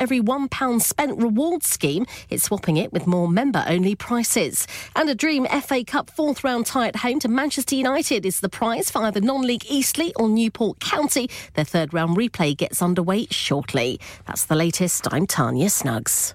every £1 spent reward scheme. It's swapping it with more member only prices. And a dream FA Cup fourth round tie at home to Manchester United is the prize for either non league Eastleigh or Newport County. Their third round replay gets underway shortly. That's the latest. I'm Tanya Snuggs.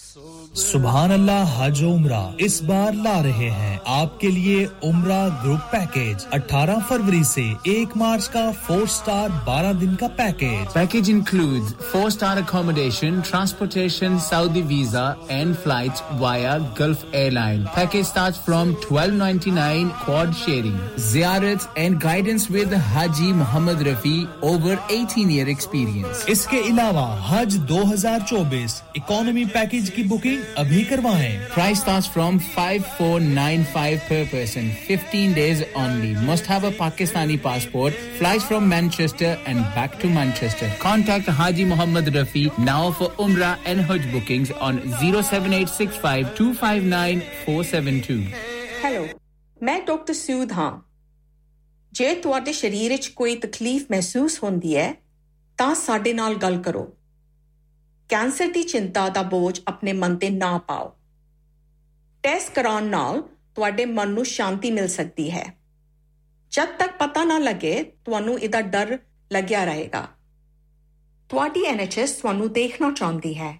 सुबहान अल्लाह हज उम्रा। इस बार ला रहे हैं आपके लिए उम्रा group package. 18 फरवरी से 1 मार्च का फोर स्टार 12 दिन का package. Package includes four star accommodation transportation Saudi visa and flight via Gulf airline package starts from 1299 quad sharing जियारत and guidance with Haji Mohammad Rafi over 18 year experience इसके अलावा Hajj 2024 economy package की booking अभी करवाएं price starts from 5495 per person 15 days only must have a pakistani passport flies from manchester and back to manchester contact haji muhammad rafi now for umrah and hajj bookings on 07865 259 472 hello ਮੈਂ doctor Sood ਹਾਂ ਜੇ ਤੁਹਾਡੇ ਸਰੀਰ ਵਿੱਚ ਕੋਈ ਤਕਲੀਫ ਮਹਿਸੂਸ ਹੁੰਦੀ ਹੈ ਤਾਂ ਸਾਡੇ ਨਾਲ ਗੱਲ ਕਰੋ ਕੈਂਸਰ ਦੀ ਚਿੰਤਾ ਦਾ ਬੋਝ ਆਪਣੇ ਮਨ ਤੇ ਨਾ ਪਾਓ। ਟੈਸਟ ਕਰਾਉਣ ਨਾਲ ਤੁਹਾਡੇ ਮਨ ਨੂੰ ਸ਼ਾਂਤੀ ਮਿਲ ਸਕਦੀ ਹੈ। ਜਦ ਤੱਕ ਪਤਾ ਨਾ ਲੱਗੇ, ਤੁਹਾਨੂੰ ਇਹਦਾ ਡਰ ਲੱਗਿਆ ਰਹੇਗਾ। ਤੁਹਾਡੀ ਐਨਐਚਐਸ ਤੁਹਾਨੂੰ ਦੇਖਣਾ ਚਾਹੁੰਦੀ ਹੈ।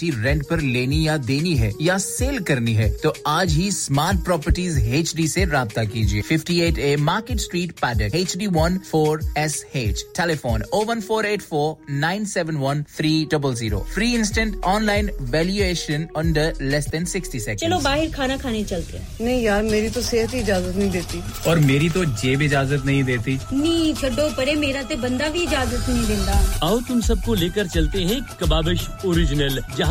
प्रॉपर्टी रेंट पर लेनी या देनी है या सेल करनी है तो आज ही स्मार्ट प्रॉपर्टीज़ एच डी ऐसी रहा कीजिए। Fifty eight A Market Street Paddock H D one four S H telephone O one four eight four nine seven one three double zero free instant online valuation under less than sixty second चलो बाहर खाना खाने चलते हैं। नहीं यार मेरी तो सेहत ही इजाज़त नहीं देती। और मेरी तो जेब इजाज़त नहीं देती। नहीं छो परे मेरा तो बंदा भी इजाज़त नहीं देता आओ तुम सबको लेकर चलते हैं कबाबिश ओरिजिनल जहाँ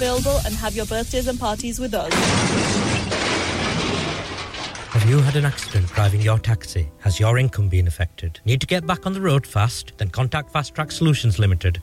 available and have your birthdays and parties with us. Have you had an accident driving your taxi? Has your income been affected? Need to get back on the road fast? Then contact Fast Track Solutions Limited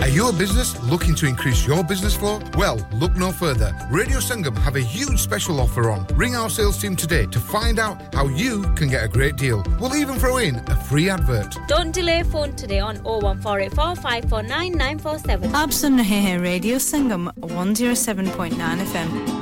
Are you a business looking to increase your business flow? Well, look no further. Radio Sangam have a huge special offer on. Ring our sales team today to find out how you can get a great deal. We'll even throw in a free advert. Don't delay phone today on 01484 549 947. आप सुन रहे हैं radio Sangam 107.9 FM.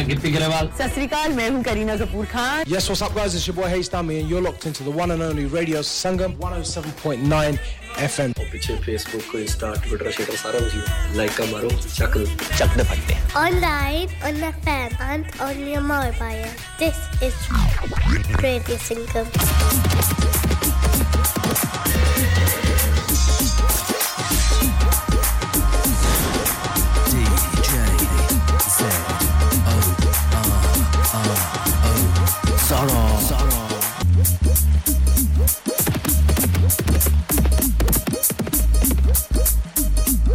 ਮੈਂ ਗਿੱਪੀ ਗਰੇਵਾਲ ਸਤਿ ਸ੍ਰੀ ਅਕਾਲ ਮੈਂ ਹੂੰ Kareena Kapoor Khan yes what's up guys it's your boy ਹੇਸਟਾਮੀ and you are locked into the one and only Radio Sangam 107.9 FM ਉਹ ਪਿੱਛੇ Facebook Insta Twitter share ਸਾਰਾ ਕੁਝ ਲਾਈਕਾਂ ਮਾਰੋ ਚੱਕ ਚੱਕ ਦੇ ਫੱਟੇ online on the fan and on your mobile this is Radio Sangam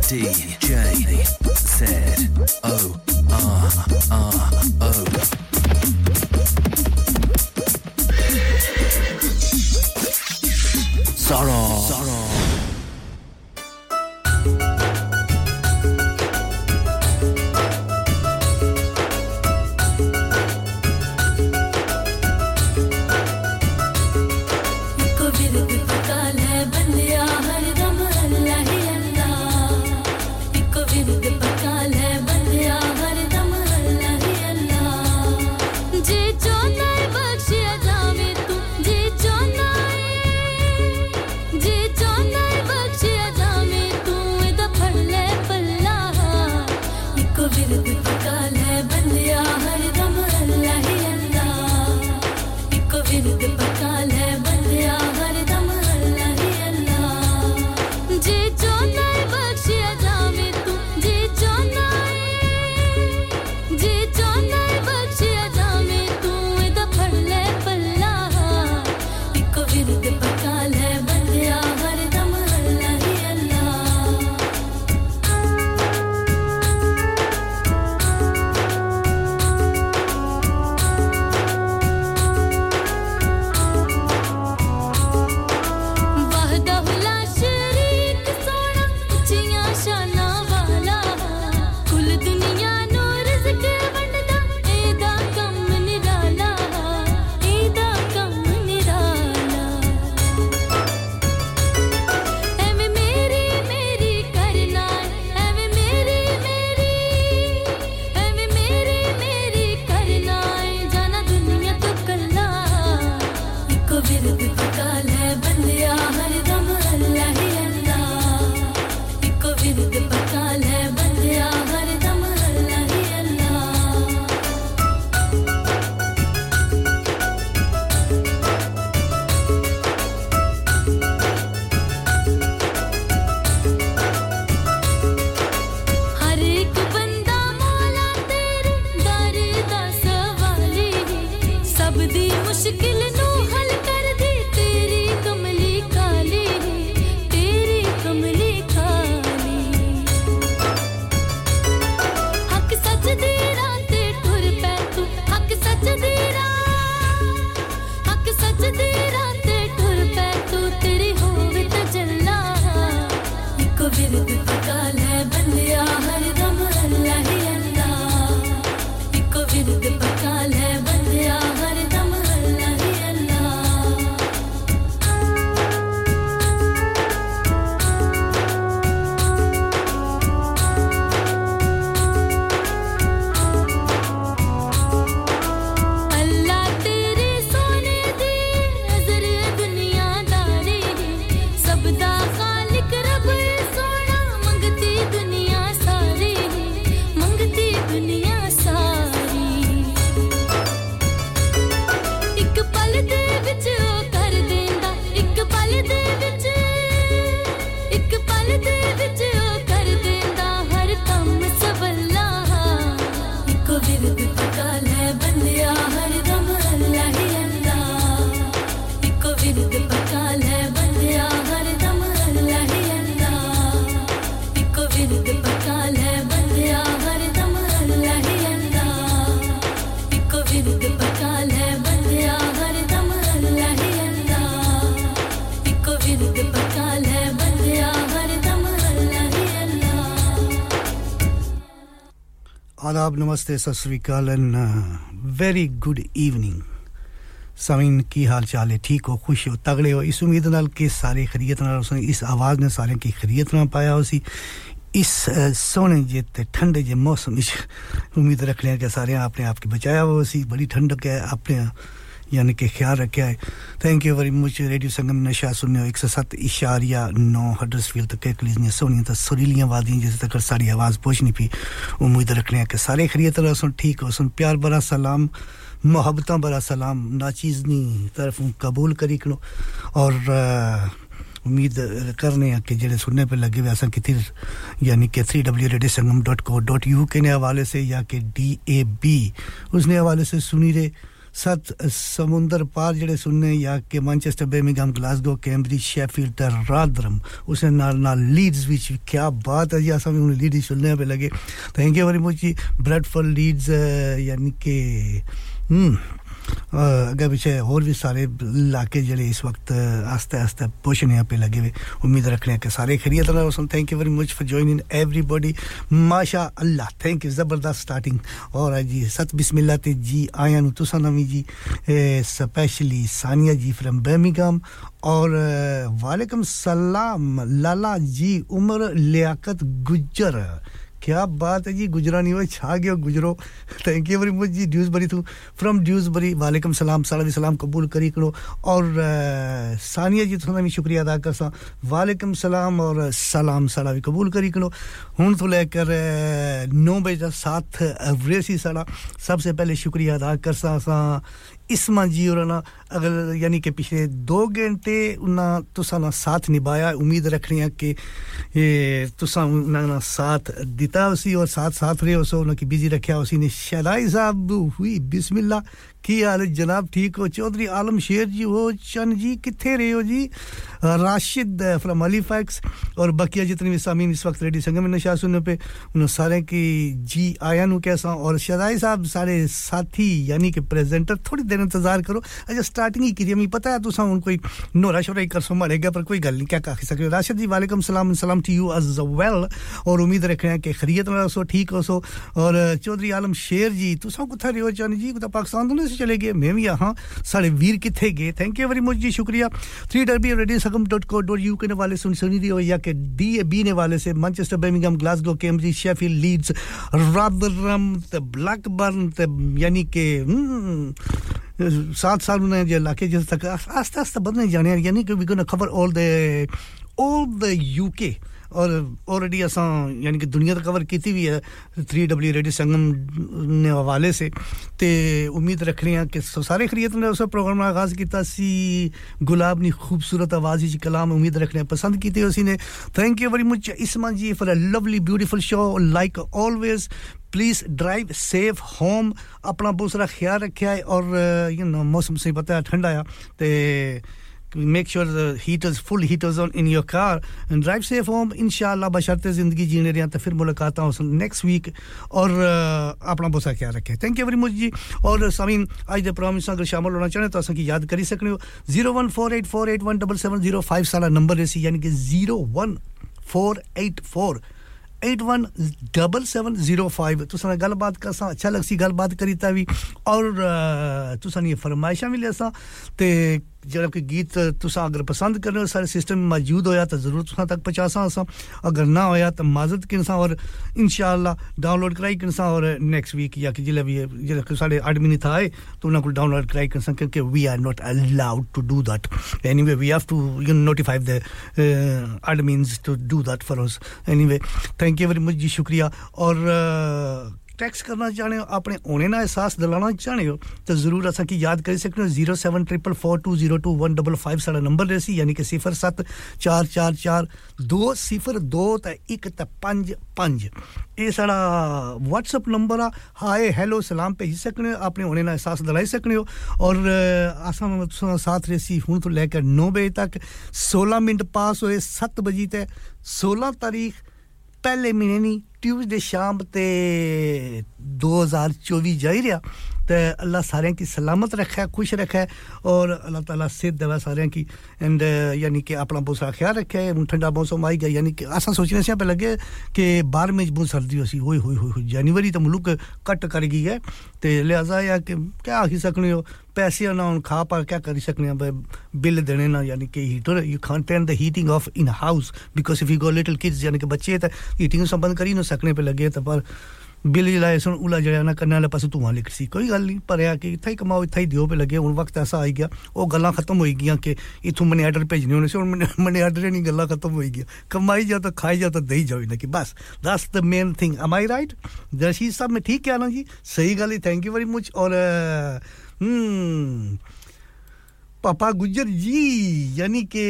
DJ said, O R R O. Sorrow. Sorrow. आदाब नमस्ते, सत श्रीकाल वेरी गुड ईवनिंग ਸਵੀਨ ਕੀ ਹਾਲ ਚਾਲ ਹੈ ਠੀਕ ਹੋ ਖੁਸ਼ ਹੋ ਤਗੜੇ ਹੋ ਇਸ ਉਮੀਦ ਨਾਲ ਕਿ ਸਾਰੇ ਖਰੀਅਤ ਨਾਲ ਉਸ ਇਸ ਆਵਾਜ਼ ਨੇ ਸਾਰਿਆਂ ਕੀ ਖਰੀਅਤ ਨਾਲ ਪਾਇਆ ਹੋਸੀ इस सोने जे ते ठंडे जे मौसम उम्मीद रख लें कि सारे आप आपकी बचाया वो सी। बड़ी ठंडक है अपने यानी कि ख्याल रखा है। Thank you very much Radio Sangam नशा सुनने एक सौ सत्त इशारिया नौ हडर्सफील्ड तक कलीजियाँ सोनियाँ तो सुरीलियाँ वादियाँ जिस तक सारी आवाज़ पहुंचनी पी। उम्मीद रखने कि सारे खरीत तरह सुन ठीक हो, सुन प्यार, बड़ा सलाम, मोहब्बत, बड़ा सलाम, नाचीज़नी तरफ़ कबूल करी करो। और उम्मीद करने हैं कि जेडे सुनने पे लगे हुए असा यानी कि three W Radio Sangam dot co dot UK हवाले से या कि डी ए बी उसने हवाले से सुनी रहे। सत समुंदर पार जेडे सुनने या कि Manchester Birmingham Glasgow Cambridge Sheffield Rotherham ਨਾਲ नाल नाल लीड्स विच क्या बात है जी, असा भी लीड सुनने पे लगे। ਥੈਂਕ ਯੂ ਵੈਰੀ मच ਜੀ ਬ੍ਰੈਡਫੋਰਡ लीड्स यानी कि हम्म। अगर पीछे और भी सारे इलाके जड़े इस वक्त आस्ते आस्ते पोषण पे लगे हुए उम्मीद रखने हैं कि सारे खरीद रहे हो thank you very much for joining everybody माशा अल्लाह थैंक यू ज़बरदस्त स्टार्टिंग और जी, सत बिस्मिल्लाह ते जी, आया नु तुसा नवी जी specially Sania ji from Birmingham और वालेकुम सलाम, लाला जी, उमर लियाकत गुज्जर। क्या बात है जी, गुजरा नहीं हुआ, छा गया, गुजरो। थैंक यू वेरी मच जी ड्यूसबरी तू। फ्रॉम ड्यूसबरी वालेकुम सलाम, सारा सलाम कबूल करी करो। और सानिया जी थोड़ा भी शुक्रिया अदा कर सा वालेकुम सलाम और सलाम, सारा भी कबूल करी करो। हूँ तो लेकर नौ बजे तक साथ रेसी सारा सबसे पहले शुक्रिया अदा कर सा। इस्मा जी और ना अगर यानी कि पिछले दो घंटे उन्हें तुसा ना साथ निभाया, उम्मीद रख रही हैं कि ये साथ दिता उसी और साथ साथ रहे उसे उन्हें बिज़ी रखा उसी ने। शराई साहब हुई, बिस्मिल्लाह। की हाल जनाब ठीक हो? चौधरी आलम शेर जी हो चन जी कितने रहे हो जी? राशिद फ्रॉम अलीफैक्स और बकिया जितने भी सामीन इस वक्त रेडी संगम नशा सुनने पे उन सारे की जी आया नु कैसा? और शदाई साहब, सारे साथी, यानी कि प्रेजेंटर थोड़ी देर इंतज़ार करो। अच्छा स्टार्टिंग ही की हमें पता है तुसा उन कोई नोरा शोरा ही कर सो मारेगा पर कोई गल नहीं, क्या कह सकते राशिद जी, वालेकुम सलाम सलाम टू यू एज वेल और उम्मीद रख रहे हैं कि खरीद में सो, ठीक हो सो। और चौधरी आलम शेर जी, तुसा कुत्थे रहो चन जी? पाकिस्तान तो चले गए मैं भी यहाँ साढ़े वीर कितने गए थैंक यू वेरी मच जी, शुक्रिया। Three W Radio Sangam dot co dot UK वाले सुन सुनी रही हो या कि डी ने वाले से Manchester Birmingham Glasgow Cambridge Sheffield Leeds Rotherham ते ब्लैकबर्न यानी कि सात साल उन्हें जो इलाके जिस तक आस्ते आस्ते बदलने जाने यानी कि we gonna cover all the all the UK और ऑलरेडी असा, यानी कि दुनिया तो कवर की हुई है थ्री डब्ल्यू रेडियो संगम ने हवाले से। तो उम्मीद रख रहे हैं कि सारे खरीत ने उस प्रोग्राम का आगाज़ किया गुलाब ने खूबसूरत आवाज़ ही कलाम उम्मीद रख रहे हैं, पसंद की उसी ने। Thank you very much Isma ji for a lovely beautiful show like always please drive safe home अपना बहुत सारा ख्याल रखा है और यू नो मौसम से पता है, ठंडा आ तो make sure heaters full heaters on in your and drive safe home. inshallah बशर्ते ज़िंदगी जीने रहे तो फिर मुलाकात हो नेक्स्ट वीक और अपना बहुत सारा ख्याल रखें थैंक यू वेरी मच जी। और समीन अज के प्रोग्राम अगर शामिल होना चाहें तो असां याद करी सकने हो। Zero one four eight four eight one double seven zero five साला नंबर है यानी कि zero one four eight four eight one double seven zero five तुसा गलबात कर अच्छा लगसी गलबात करी भी और तुसा फरमाइशा भी ले ते कोई गीत तुसा अगर पसंद करने हो सारे सिस्टम में मौजूद होया तो ज़रूर तुसा तक पहुँचा सा अगर ना होया तो माजत किनसा और इंशाल्लाह डाउनलोड कराई किनसा और नेक्स्ट वीक या कि ज़िले भी ज़िले साढ़े एडमिन था आए तो उन्हें डाउनलोड कराई किनसा क्योंकि we are not allowed to do that anyway we have to you notify the admins to do that for us anyway thank you very much जी शुक्रिया। और uh, टैक्स करना चाहते हो अपने होने ना एहसास दिलाना चाहते हो तो ज़रूर असा की याद कर सकते हो zero seven triple four two zero two one double five साढ़ा नंबर रही यानी कि सिफर सत्त चार चार चार दो सिफर दो, ते एक ते पंज पंज ये साढ़ा व्हाट्सअप नंबर आ। हाय, हेलो, सलाम भेज सकने हो अपने होने ना एहसास दिलाई सकने हो। और असा साथ रही हूँ तो लेकर नौ बजे तक, सोलह मिनट पास होए, सत्त बजे ते सोलह तारीख ਪਹਿਲੇ ਮਹੀਨੇ ਨਹੀਂ ਟਿਊਜ਼ਡੇ ਸ਼ਾਮ ਤੇ 2024 ਜਾਈ ਰਿਹਾ ते अल्लाह सारे की सलामत रखे, खुश रखे और अल्लाह ताला सेहत देवे सारे की। एंड uh, यानी कि अपना बहुत सारा ख्याल रखे। ठंडा मौसम आई गया। यानी कि असा सोचने से लगे कि बार में बहुत सर्दी होसी। होई होई होई जनवरी तो मुल्क घट कर गई है। तो लिहाजा यह कि क्या आखी सकने हो? पैसे ना हूँ खा पा क्या करी सकने बिल देने ना, यानी कि heater you can turn the heating off in house because if you go little kids यानी कि बच्चे तो हीटिंग संबंध करी ना सकने पे लगे। तो पर ਬਿੱਲ ਜਲਾਏ ਸੁਣ ਉਲਾ ਜੜਿਆ ਨਾ ਕੰਨਾਂ ਵਾਲੇ ਪਾਸੇ ਧੂਆਂ ਲਿਖ ਸੀ ਕੋਈ ਗੱਲ ਨਹੀਂ ਭਰਿਆ ਕਿ ਇੱਥੇ ਹੀ ਕਮਾਓ ਇੱਥੇ ਹੀ ਦਿਓ ਪੇ ਲੱਗੇ ਹੁਣ ਵਕਤ ਐਸਾ ਆਈ ਗਿਆ ਉਹ ਗੱਲਾਂ ਖਤਮ ਹੋਈ ਗਈਆਂ ਕਿ ਇਥੋਂ ਮਨੇ ਆਰਡਰ ਭੇਜਣੇ ਹੋਣੇ ਸੀ ਹੁਣ ਮਨੇ ਆਰਡਰ ਨਹੀਂ ਗੱਲਾਂ ਖਤਮ ਹੋਈ ਗਈਆਂ ਕਮਾਈ ਜਾ ਤਾਂ ਖਾਈ ਜਾ ਤਾਂ ਦਈ ਜਾਓ ਨਾ ਕਿ ਬਸ that's the main thing am i right Darshi Sahib ਮੈਂ ਠੀਕ ਕਿਹਾ ਨਾ ਜੀ ਸਹੀ ਗੱਲ ਹੈ ਥੈਂਕ ਯੂ ਵੈਰੀ ਮਚ ਔਰ ਹਮ ਪਾਪਾ ਗੁਜਰ ਜੀ ਯਾਨੀ ਕਿ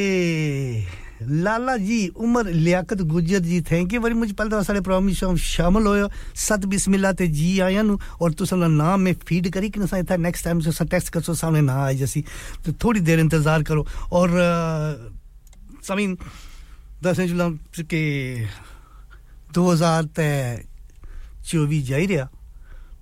लाला जी, Umar Liaquat Gujjar ji thank you very much पहले तो सारे प्रोग्राम में शामिल हुयो। सत बिस्मिल्ला ते जी आया नु और तुसा नाम में फ़ीड करी कि नसा इथा नेक्स्ट टाइम से टेक्स्ट करसो सामने ना आई जसी। तो थोड़ी देर इंतज़ार करो। और समीन, दस जुलाई के 2024 जाई रहा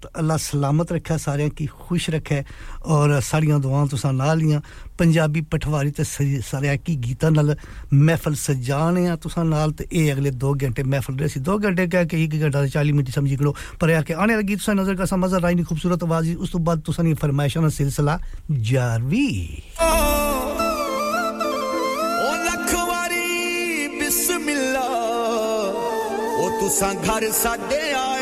तो अल्लाह सलामत रखे सारे की खुश रखे। और साड़ियाँ दुआं तुसा ना लियाँ पंजाबी पटवारी तो सरयाकी गीता नाल महफल सजाने आ तुसा नाल। ते ए अगले दो घंटे महफल रहे। दो घंटे कह के एक घंटा चाली मिनट समझी करो। पर आ आने वाला तुसा नज़र का मज़ा राई नी, खूबसूरत आवाज़ उस तो बाद तुसा नी फरमाइशा ना सिलसिला जारवी। ओ तुसा घर साडे आ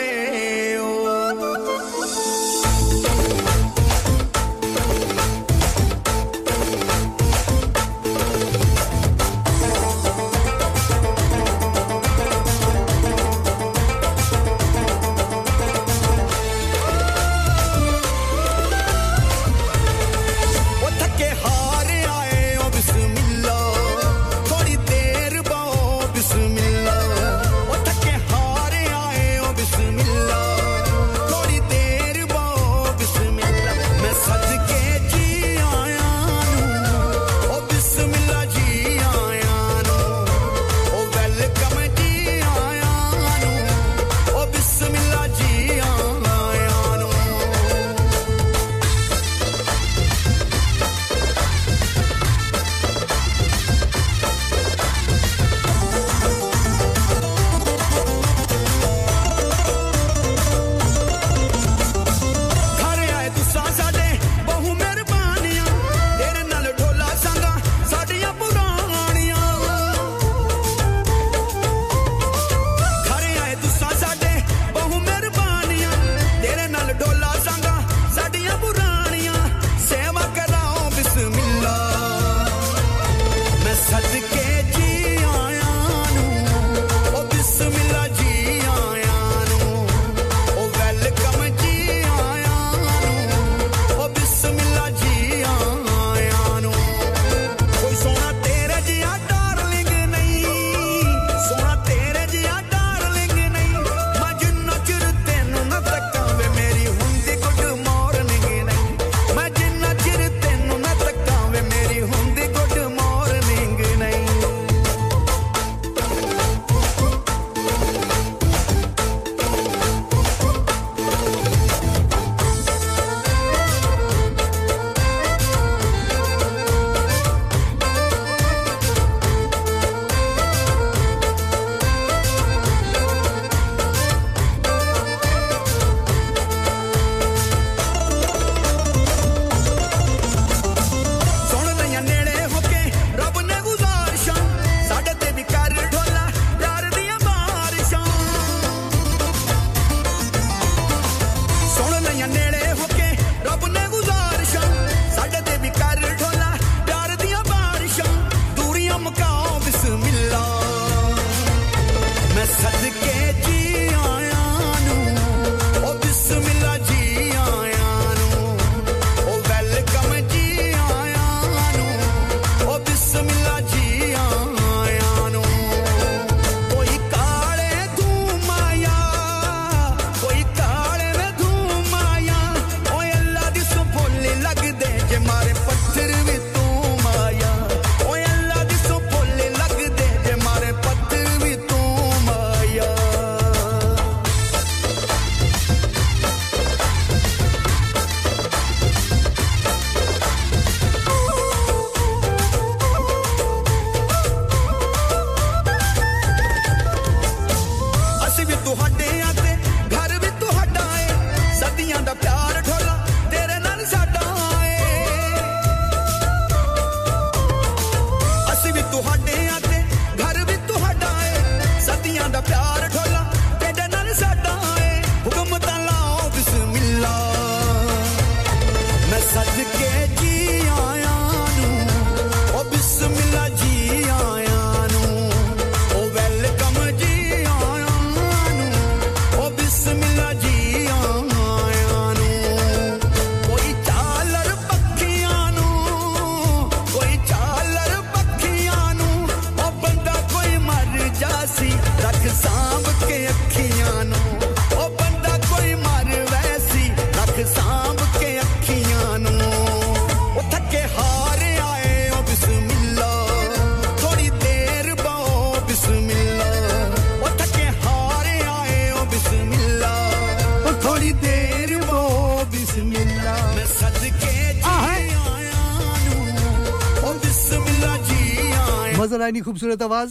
अलाइनी खूबसूरत आवाज़।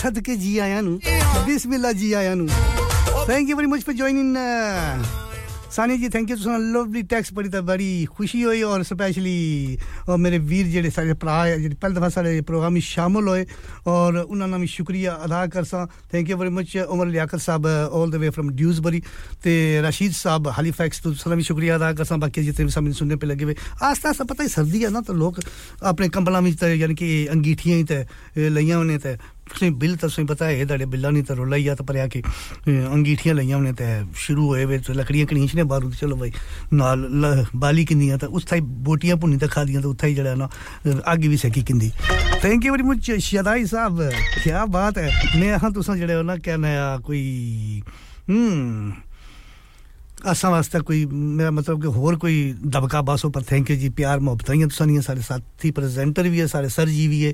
सद के जी आया नू। बिस्मिल्ला जी आया नू। Thank you very much for join Sani ji thank you तुसें लवली टैक्स पढ़ी तो बड़ी खुशी होई और स्पैशली और मेरे वीर जेह्ड़े साढ़े भ्राऽ जेह्ड़े पैह्ले दफ़ा साढ़े प्रोग्राम च शामल होए और उन्होंने भी शुक्रिया अदा करसा। Thank you very much Umar Liaquat साहब all the way from Dewsbury ते रशीद साहब हालीफैक्स तो सारा भी शुक्रिया अदा करसा बाकी जितने भी सामने सुनने पे लगे हुए। आस्ता आस्ता पता ही सर्दी है ना तो लोग अपने कंबलों में यानी कि अंगीठियाँ ही ते लियाँ उन्हें ते, तुसें बिल तुसें पता है दाड़े बिल्ला नहीं तो रोला ही तो भरया कि अंगीठियाँ लइयाँ उन्हें ते, शुरू होए वे तो लकड़ियाँ कनीश ने बारू चलो भाई, नाल बाली किन्नियाँ तो उत्थे बोटियाँ भुन्नी तो खादियाँ तो उत्थे ही जड़ा ना अग भी सेकी किंदी thank you very much Shadai साहब। क्या बात है मैं हाँ तुसा जड़े हो ना कहना कोई हम्म ਅਸਾਂ ਵਾਸਤੇ ਕੋਈ ਮੇਰਾ ਮਤਲਬ ਕਿ ਹੋਰ ਕੋਈ ਦਬਕਾ ਬਾਸੋ ਪਰ ਥੈਂਕ ਯੂ ਜੀ ਪਿਆਰ ਮੁਹੱਬਤਾਂ ਹੀ ਤੁਸੀਂ ਸਾਡੇ ਸਾਥੀ ਪ੍ਰੈਜ਼ੈਂਟਰ ਵੀ ਹੈ ਸਾਡੇ ਸਰ ਜੀ ਵੀ ਹੈ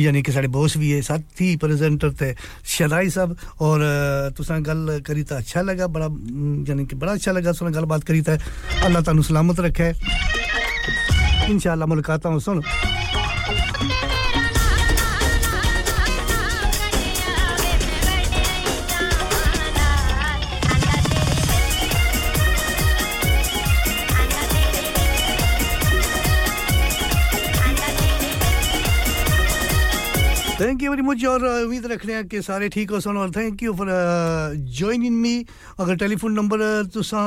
ਯਾਨੀ ਕਿ ਸਾਡੇ ਬੌਸ ਵੀ ਹੈ ਸਾਥੀ ਪ੍ਰੈਜ਼ੈਂਟਰ ਤੇ ਸ਼ਦਾਈ ਸਾਹਿਬ ਔਰ ਤੁਸੀਂ ਗੱਲ ਕਰੀ ਤਾਂ ਅੱਛਾ ਲਗਾ ਬੜਾ ਯਾਨੀ ਕਿ ਬੜਾ ਅੱਛਾ ਲਗਾ ਸੁਣ ਗੱਲਬਾਤ ਕਰੀ ਤਾਂ ਅੱਲਾਹ ਤੁਹਾਨੂੰ ਸਲਾਮਤ ਰੱਖੇ ਇਨਸ਼ਾਅੱਲਾ ਮੁਲਾਕਾਤਾਂ ਸੁਣ थैंक यू वेरी मच और उम्मीद रखने हैं कि सारे ठीक हो सुनो और thank you for joining me अगर टेलीफोन नंबर तुसा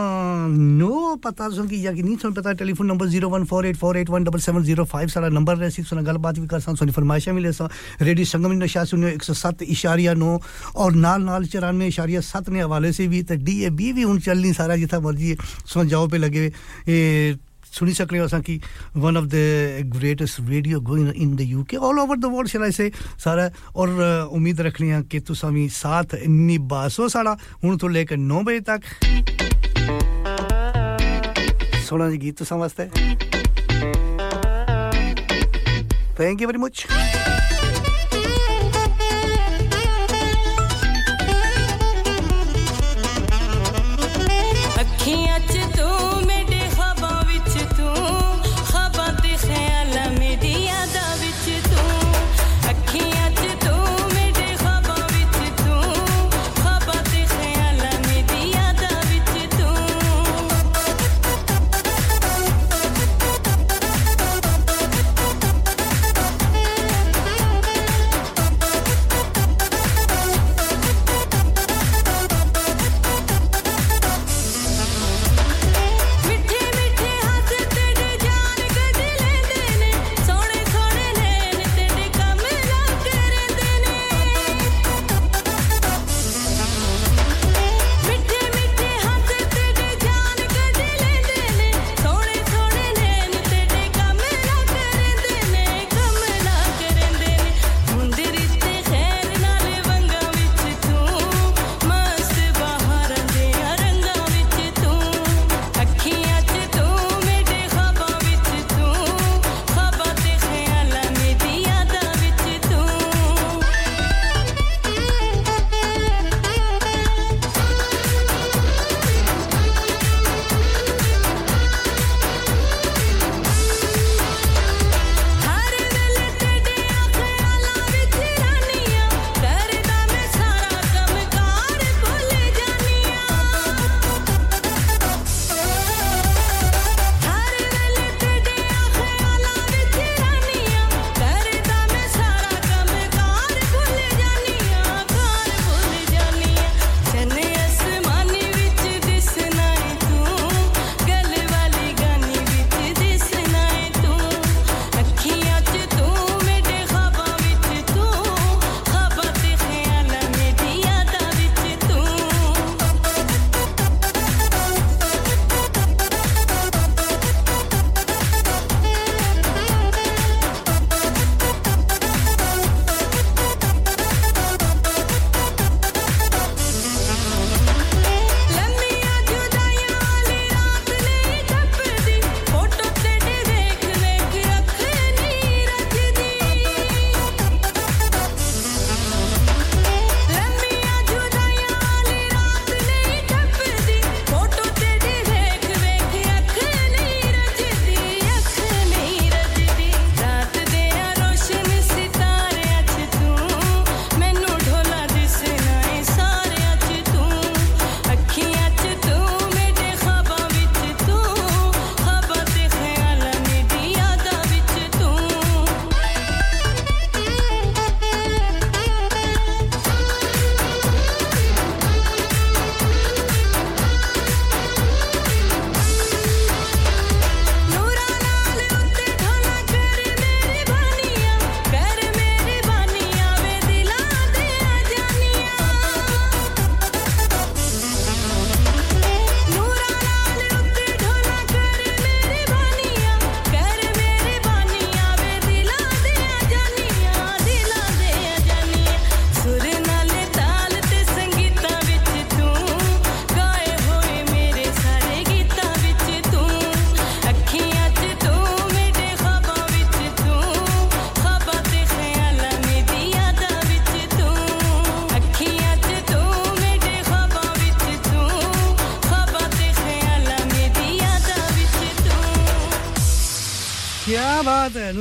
नो पता सुन की या कि नहीं सुन पता टेलीफोन नंबर 01484817705 सारा नंबर रहे सी सुना गलबात भी कर सा सुनी फरमाइशा मिले सा रेडियो संगम नशा सुनियो 107 इशारिया 9 और नाल नाल 94 इशारिया 7 ने हवाले से भी तो डीएबी भी हुन चलनी सारा जिथा मर्ज़ी सुन जाओ पे लगे ए सुनी सकते हो असां की one of the greatest radio going in the UK all over the world शैल से सारा। और उम्मीद रखनी है कि तुसां भी साथ निभासो साड़ा हुन तो लेकर नौ बजे तक। सोना जी, गीत तुसां वास्ते thank you very much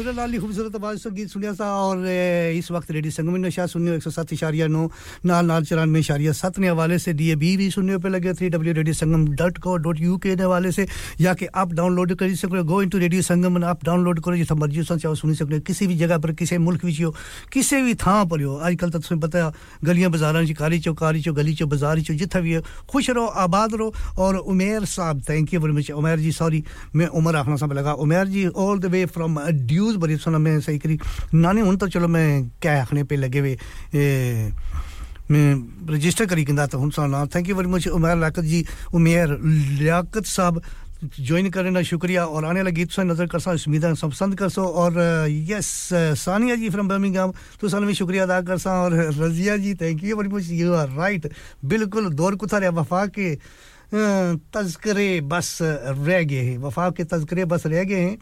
Noor लाली खूबसूरत आवाज़ से गीत सुनिया सा और इस वक्त रेडियो संगम में नशा सुनियो एक सौ सात इशारिया नौ, नाल नाल चौरानवे इशारिया सत ने हवाले से डी ए बी भी सुनने पे लगे three W radio Sangam dot co dot U K हवाले से, या कि आप डाउनलोड कर सकते गो इन टू रेडियो संगम आप डाउनलोड करो जितना मर्ज़ी सुन चाहो सुनी सकते किसी भी जगह पर, किसी मुल्क विच हो किसी भी थां पर हो अजकल तो तुम्हें पता गलियाँ बाजारां कारी चो कारी चो गली चो बाज़ार चो जिथा भी हो, खुश रहो, आबाद रहो। और उमेर साहब thank you very much Umer ji sorry मैं उमर आखना सा लगा। Umer ji all the way from Dewsbury सुना मैं सही करी। नानी हूँ तो चलो मैं क्या आखने पे लगे हुए मैं रजिस्टर करी कंदा तो हूँ सुना thank you very much Umer Liaquat ji, Umer Liaquat साहब ज्वाइन करने का शुक्रिया। और आने वाला गीत नज़र कर सा उम्मीद सब पसंद कर सो और yes Sania ji from Birmingham तो सन भी शुक्रिया अदा कर सा और Razia ji thank you very much you are right बिल्कुल दौर कुथा वफा के तस्करे बस रह गए हैं। वफा के तस्करे बस रह गए हैं।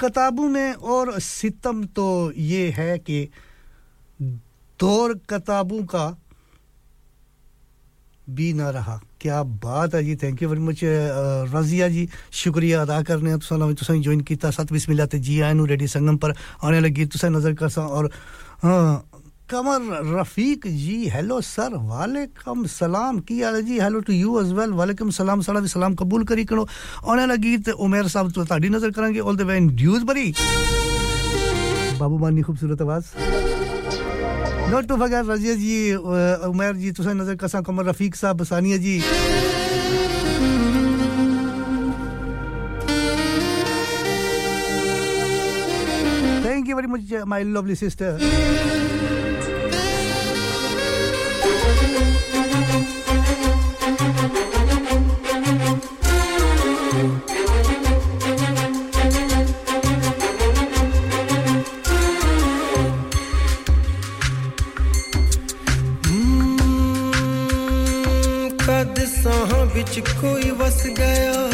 किताबों में और सितम तो ये है कि दौर किताबों का भी ना रहा। क्या बात है जी thank you very much Razia ji. शुक्रिया अदा करने। तुम ज्वाइन किया सत बिस्मिल्लाह ते जी आए रेडी संगम पर। आने लगी तुसें नज़र कर सा और हाँ कमर रफीक जी हेलो सर वालेकुम सलाम, की हाल जी? Hello to you as well वालेकुम सलाम साड़ा भी सलाम कबूल करी करो। आने वाला गीत उमेर साहब तो ताड़ी नज़र करेंगे all the way in Dewsbury बाबू मानी खूबसूरत आवाज़। Not to forget Razia ji Umer ji, तुसा नज़र कसा कमर रफीक साहब बसानिया जी। Thank you very much my lovely sister. ਵਿੱਚ ਕੋਈ ਵਸ ਗਿਆ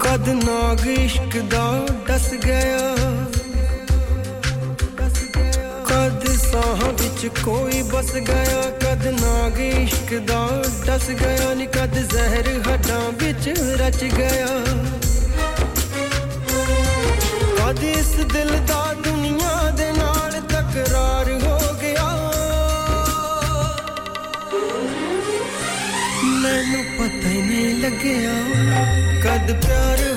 ਕਦ ਨਾਗ ਇਸ਼ਕ ਦਾ ਡਸ ਗਿਆ ਸਾਹ ਵਿੱਚ ਕੋਈ ਬਸ ਗਿਆ ਕਦ ਨਾਗ ਇਸ਼ਕ ਦਾ ਡਸ ਗਿਆ ਨੀ ਕਦ ਜ਼ਹਿਰ ਹੱਡਾਂ ਵਿੱਚ ਰਚ ਗਿਆ ਕਦ ਇਸ ਦਿਲ ਦਾ ਦੁਨੀਆ ਦੇ ਨਾਲ ਤਕਰਾਰ ਹੋ ਮੈਨੂੰ ਪਤਾ ਹੀ ਨਹੀਂ ਲੱਗਿਆ ਕਦ ਪਿਆਰ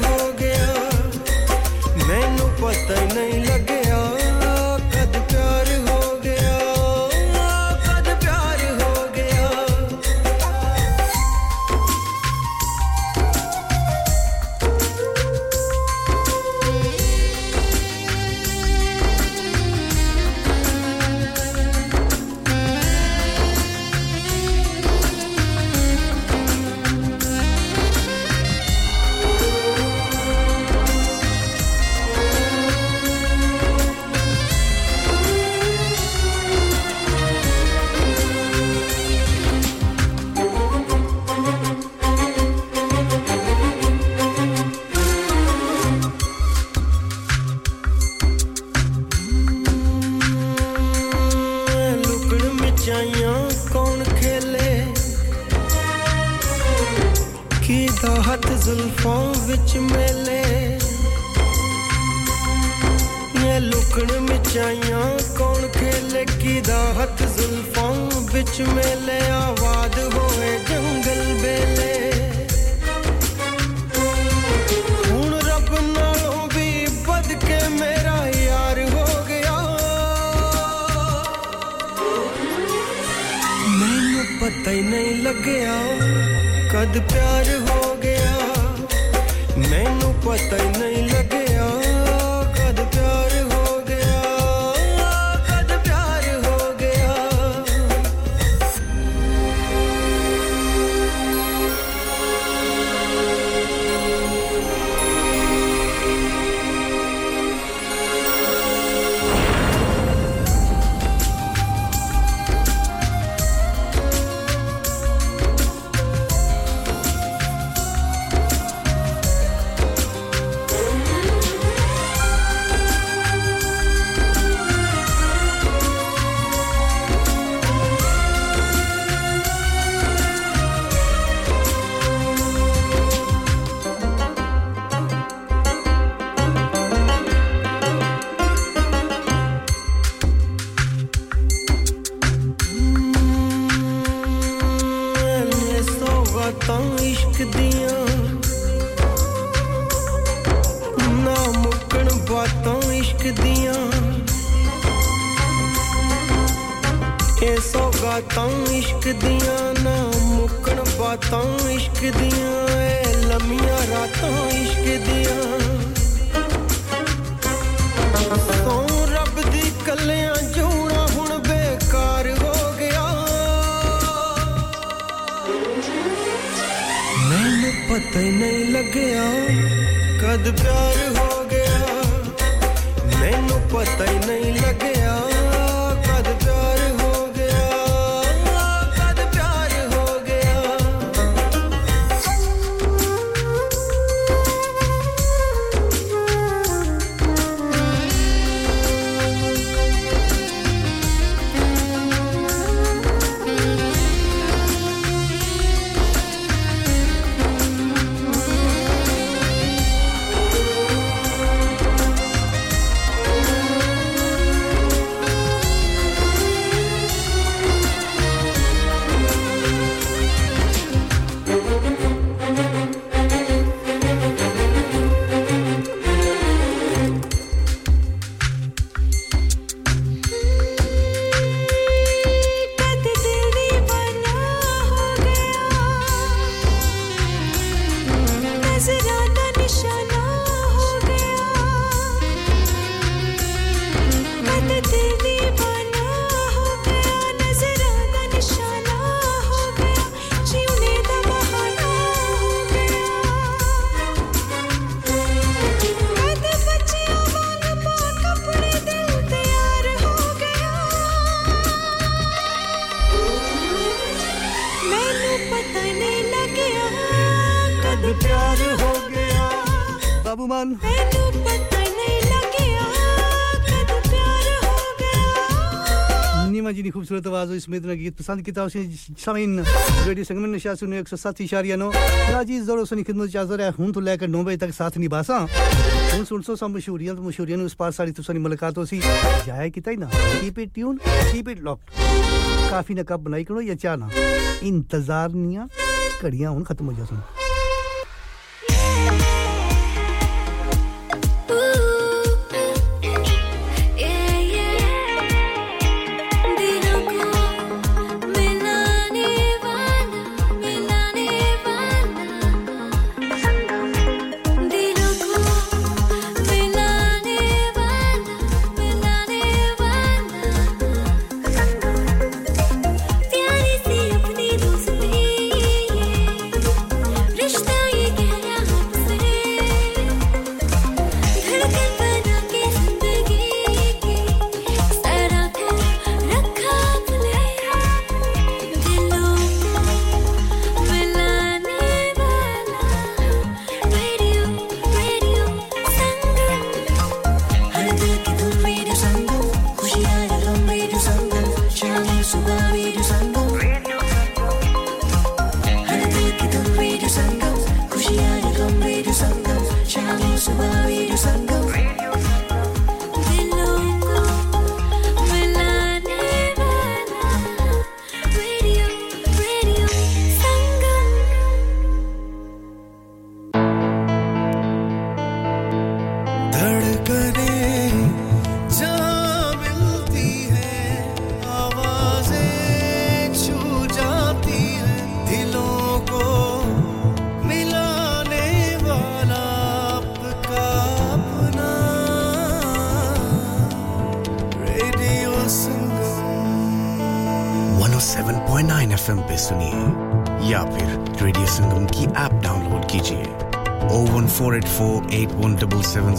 नीमा जी ने खूबसूरत आवाज़ और इसमें गीत पसंद किया सामीन रेडियो संगमन नशा सुने एक सौ सात इशारिया नो। राज़ी जोरों से खिदमत चाहता है। हूँ तो लेकर नौ बजे तक साथ निभासा। हूँ सुन सो सब मशहूरियाँ तो मशहूरियाँ उस पार सारी तुसानी मुलाकात होसी। जाया किता ही ना। Keep it tune keep it lock काफ़ी ना कब बनाई करो या चाह ना। इंतज़ार निया, घड़ियाँ हुन खत्म हो जा सुन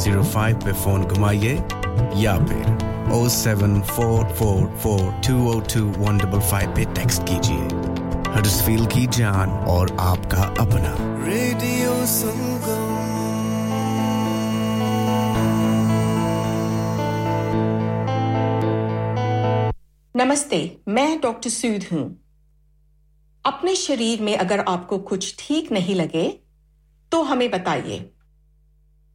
01484817705 पे फ़ोन घुमाइए या फिर 07444202155 पे टेक्स्ट कीजिए। हडर्सफील्ड की जान और आपका अपना। रेडियो संगम नमस्ते मैं डॉक्टर सूद हूँ। अपने शरीर में अगर आपको कुछ ठीक नहीं लगे तो हमें बताइए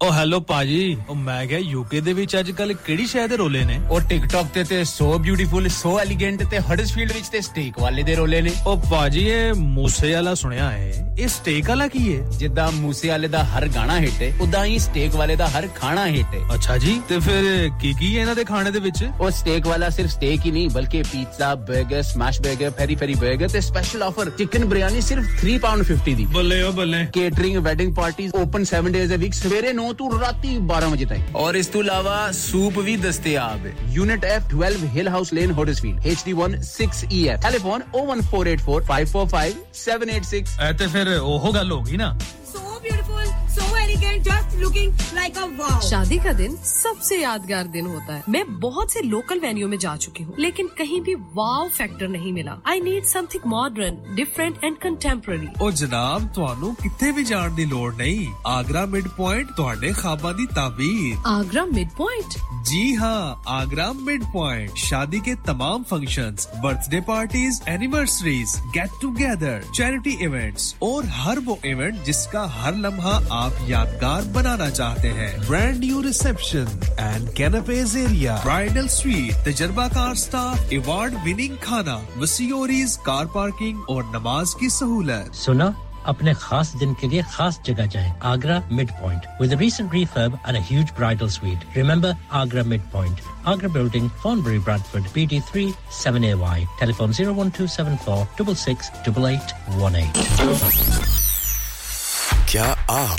ਉਹ ਹੈਲੋ ਪਾਜੀ। ਉਹ ਮੈਂ ਕਿਹਾ ਯੂਕੇ ਦੇ ਵਿੱਚ ਅੱਜ ਕੱਲ ਕਿਹੜੀ ਸ਼ਾਇਦ ਦੇ ਰੋਲੇ ਨੇ? ਉਹ ਟਿਕਟੌਕ ਤੇ ਤੇ ਸੋ ਬਿਊਟੀਫੁਲ ਸੋ ਐਲੀਗੈਂਟ ਤੇ ਹਡਸਫੀਲਡ ਵਿੱਚ ਤੇ ਸਟੇਕ ਵਾਲੇ ਦੇ ਰੋਲੇ ਨੇ। ਉਹ ਪਾਜੀ ਇਹ ਮੂਸੇ ਵਾਲਾ ਸੁਣਿਆ ਏ ਇਹ ਸਟੇਕ ਵਾਲਾ ਕੀ ਏ ਜਿੱਦਾਂ ਮੂਸੇ ਵਾਲੇ ਦਾ ਹਰ ਗਾਣਾ ਹਿੱਟ ਏ ਉਦਾਂ ਹੀ ਸਟੇਕ ਵਾਲੇ ਦਾ ਹਰ ਖਾਣਾ ਹਿੱਟ ਏ ਅੱਛਾ ਜੀ ਤੇ ਫਿਰ ਕੀ ਕੀ ਏ ਇਹਨਾਂ ਦੇ ਖਾਣੇ ਦੇ ਵਿੱਚ? ਉਹ ਸਟੇਕ ਵਾਲਾ ਸਿਰਫ ਸਟੇਕ ਹੀ ਨਹੀਂ ਬਲਕਿ ਪੀਜ਼ਾ 버ਗਰ ਸਮੈਸ਼ 버ਗਰ ਫੈਰੀ ਫੈਰੀ 버ਗਰ ਤੇ ਸਪੈਸ਼ਲ ਆਫਰ ਚਿਕਨ ਬਿਰਿਆਨੀ ਸਿਰਫ 3 ਪਾਉਂਡ 50 ਦੀ। ਬੱਲੇ ਓ ਬੱਲੇ। ਕੇਟਰਿੰਗ ਵੈਡਿੰਗ ਪਾਰਟੀਆਂ ਓਪਨ 7 ਡੇਜ਼ ਅ ਵੀਕ ਸਵੇਰੇ 9 ਤੋਂ ਰਾਤੀ 12 ਵਜੇ ਤੱਕ ਔਰ ਇਸ ਤੋਂ ਇਲਾਵਾ ਸੂਪ ਵੀ ਦਸਤਿਆਬ ਹੈ unit F 12 Hill House Lane Huddersfield HD1 6EF telephone 01484545786 ਐ ਤੇ ਫਿਰ ਉਹ ਗੱਲ ਹੋ ਗਈ ਨਾ So beautiful, so elegant, just looking like a wow. शादी का दिन सबसे यादगार दिन होता है मैं बहुत से लोकल वेन्यू में जा चुकी हूँ लेकिन कहीं भी वाव फैक्टर नहीं मिला I need something modern different and contemporary ਉਹ ਜਨਾਬ ਤੁਹਾਨੂੰ ਕਿੱਥੇ ਵੀ ਜਾਣ ਦੀ ਲੋੜ ਨਹੀਂ ਆਗਰਾ ਮਿਡ ਪੁਆਇੰਟ ਤੁਹਾਡੇ ਖਾਬਾਂ ਦੀ ਤਾਬੀਰ आगरा मिड पॉइंट जी हाँ आगरा मिड पॉइंट शादी के तमाम functions, birthday parties anniversaries get together charity events और हर वो इवेंट जिसका हर लम्हा आप यादगार बनाना चाहते हैं। Brand new reception and canopies area bridal suite तजर्बाकार staff award winning खाना वसीओरीज कार पार्किंग और नमाज़ की सहूलत। सुना अपने खास दिन के लिए खास जगह जाएँ Agra mid point with a recent refurb and a huge bridal suite. Remember agra mid point agra building Thornbury bradford bd3 7ay telephone 01274 668818 क्या आप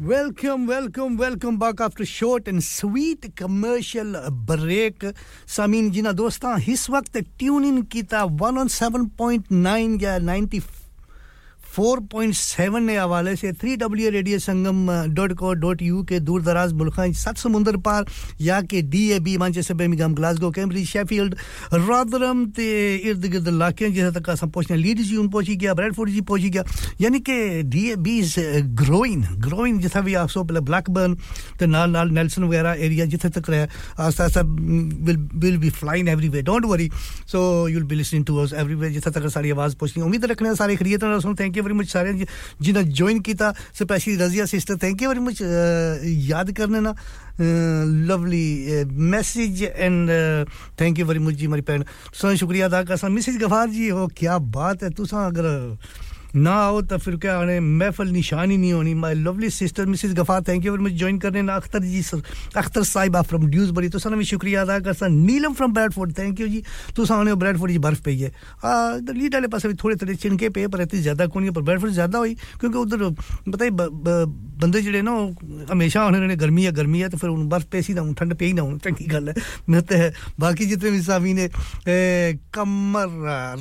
Welcome, welcome, welcome back after short and sweet commercial break. Samin Jina Dosta, his the tune in kita 107.9 yeah, 95 4.7 ने हवाले से three W radio Sangam dot co dot U K दूर दराज मुल्क सत समुंदर पार या के D A B Manchester Birmingham Glasgow Cambridge Sheffield Rotherham ते इर्द गिर्द इलाके जिथे तक असां पहुँचने लीड्स जी पहुँची गया ब्रैडफोर्ड जी पहुँची गया। यानी कि D A B is growing growing जिथे भी आसो पहले ब्लैकबर्न ते नाल नाल नेल्सन वगैरह एरिया जिथे तक रहे आस्ता आस्ता will will be flying everywhere don't worry so you will be listening to us everywhere जिथे तक सारी आवाज़ पहुंचनी उम्मीद रखने सारे खरीद थैंक यू वेरी मच सारे जिन्हें ज्वाइन किया specially Razia sister thank you very much याद करने ना lovely message and thank you very much जी, मेरी भैन तुसा शुक्रिया अदा कर मिसिज गफार जी हो क्या बात है, तुसा अगर ना आओ तो फिर क्या आने महफल निशानी नहीं होनी। My lovely sister missus Ghaffar thank you much join करने ना अख्तर जी, सर, अख्तर साहिबा फ्रॉम ड्यूसबरी तो सन भी शुक्रिया अदा कर sir Neelam from Bradford thank you जी। तो आने ब्रैडफोर्ड जी बर्फ़ पई है। लीड वाले पास भी थोड़े थोड़े चिनके पे, पर इतनी ज़्यादा कोनी पर ब्रैडफोर्ड ज़्यादा हुई, क्योंकि उधर ही बंदे जेड़े ना हमेशा आने ने गर्मी है गर्मी है तो फिर बर्फ़ पेसी ना हूँ ठंड पे ही ना हूँ चंगी गल है। मैं तो बाकी जितने भी सामी ने कमर,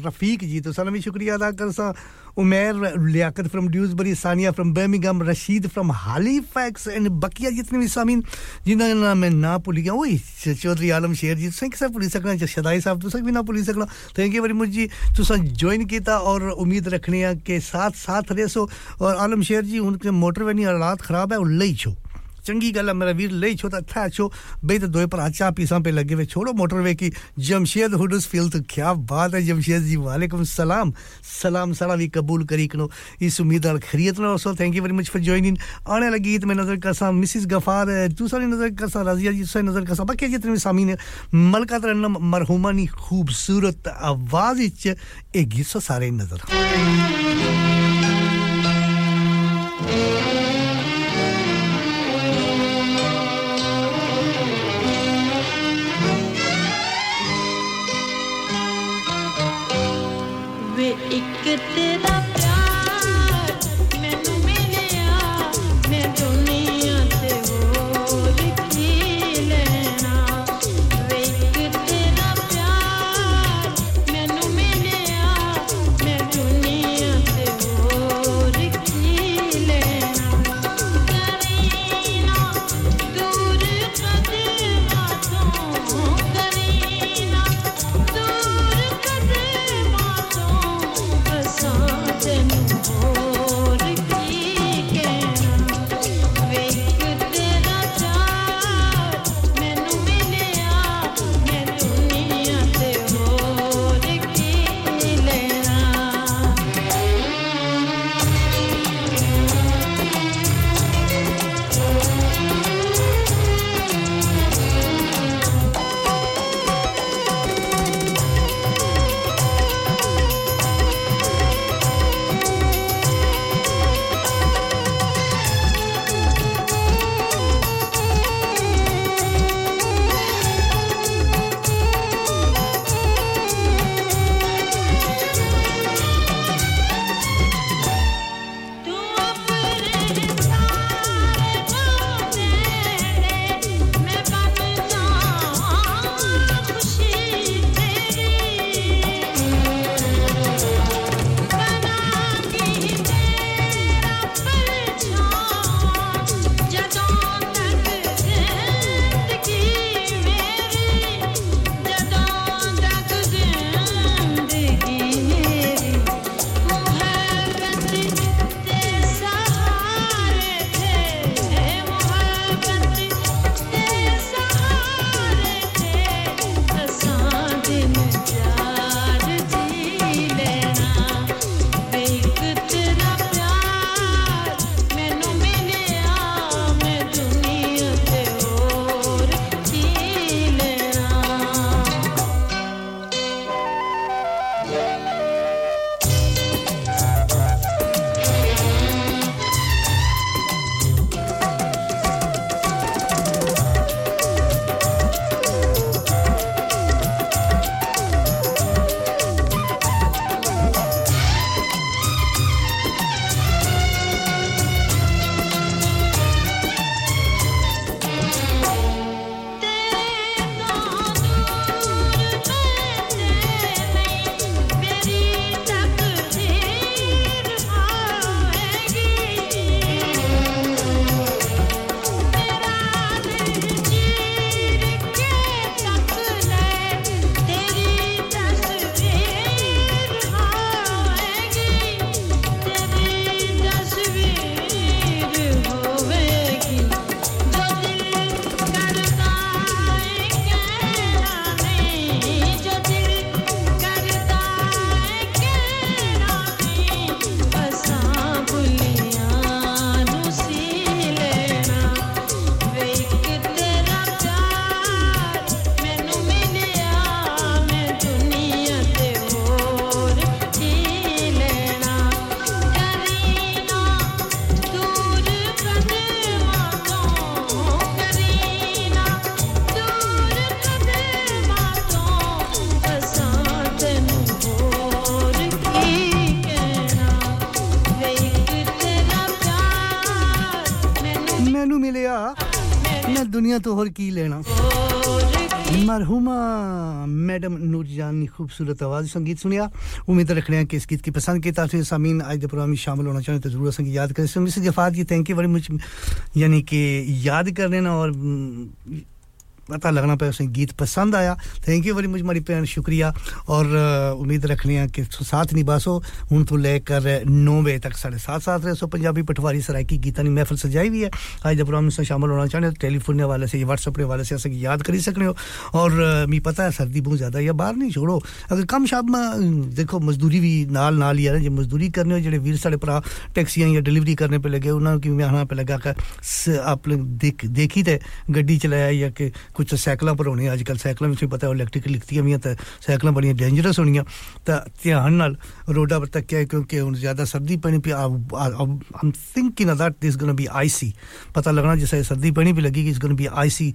रफीक जी तो सन भी शुक्रिया अदा कर सा Umer Liaquat from Dewsbury Sania from Birmingham Rashid from Halifax and बकिया जितने भी सामीन जिन्होंने नाम मैं ना भुली गया, वही चौधरी आलम शेर जी, तुसें किसे भुली सकना शदाई साहब, तुसें भी ना भुली सकना। थैंक यू वेरी मच जी। तुसें ज्वाइन किया और उम्मीद रखने के साथ साथ रेसो और आलम शेर जी, उनके मोटर वैनी हालात खराब है उन ले ही छो। चंगी गल्ल मेरा वीर लेई छो अच्छा छो। बे तो दोए भरा चा पीसा पे लगे हुए छोड़ो मोटरवे की। जमशेद हुडस फील तो। क्या बात है, जमशेद जी। वालेकुम सलाम। सलाम सारा भी कबूल करी करो। इस उम्मीद और खरीत ना so thank you very much for joining आने वाला गीत में नज़र कसा मिसिस गफार दूसरा नज़र कसा राजिया जी दूसरा नज़र कसा बाकी जितने भी सामी ने मलका तरनम मरहुमा नी खूबसूरत आवाज़ इच। एक गीत सारे नज़र। good day. ही लेना। मरहुमा, मैडम नूरजान ने खूबसूरत आवाज़, संगीत सुनिया। उम्मीद रखने हैं कि इस गीत की पसंद की तरफ़ सामीन आज के प्रोग्राम में शामिल होना चाहें तो ज़रूर संगीत याद करें। Missus Zafat ji thank you very much यानी कि याद कर लेना और पता लगना पे उसे गीत पसंद आया। थैंक यू वेरी मच मारी भैन, शुक्रिया। और उम्मीद रखने हैं कि साथ नहीं बसो। हूँ तो लेकर नौ बजे तक साढ़े सात सात रहे। सो पंजाबी पटवारी सरायकी गीता की महफिल सजाई हुई है। आज जब प्रोग्राम में शामिल होना चाहते टेलीफोन के हवाले से व्हाट्सअप के हवाले से अस याद करी सकने हो। और मी पता है, सर्दी बहुत ज़्यादा या बाहर नहीं, छोड़ो। अगर कम शाम देखो, मजदूरी भी नाल नाल ही है। जो मजदूरी करने हो जो वीर साढ़े भरा टैक्सियाँ या डिलीवरी करने पर लगे उन्होंने कि आना पे लगा कि आप देख, देखी तो गड्डी चलाया या कि कुछ तो सैकलों पर होने अजकल सैकलों में पता इलैक्ट्रिक लिखती हुई तो सैकलों बड़ी डेंजरस होनियाँ। तो ध्यान नाल रोडा पर तक है, क्योंकि हूँ ज़्यादा सर्दी पैनी भी I think in that this gonna be icy पता लगना जैसे सर्दी पैनी भी लगी कि is gonna be icy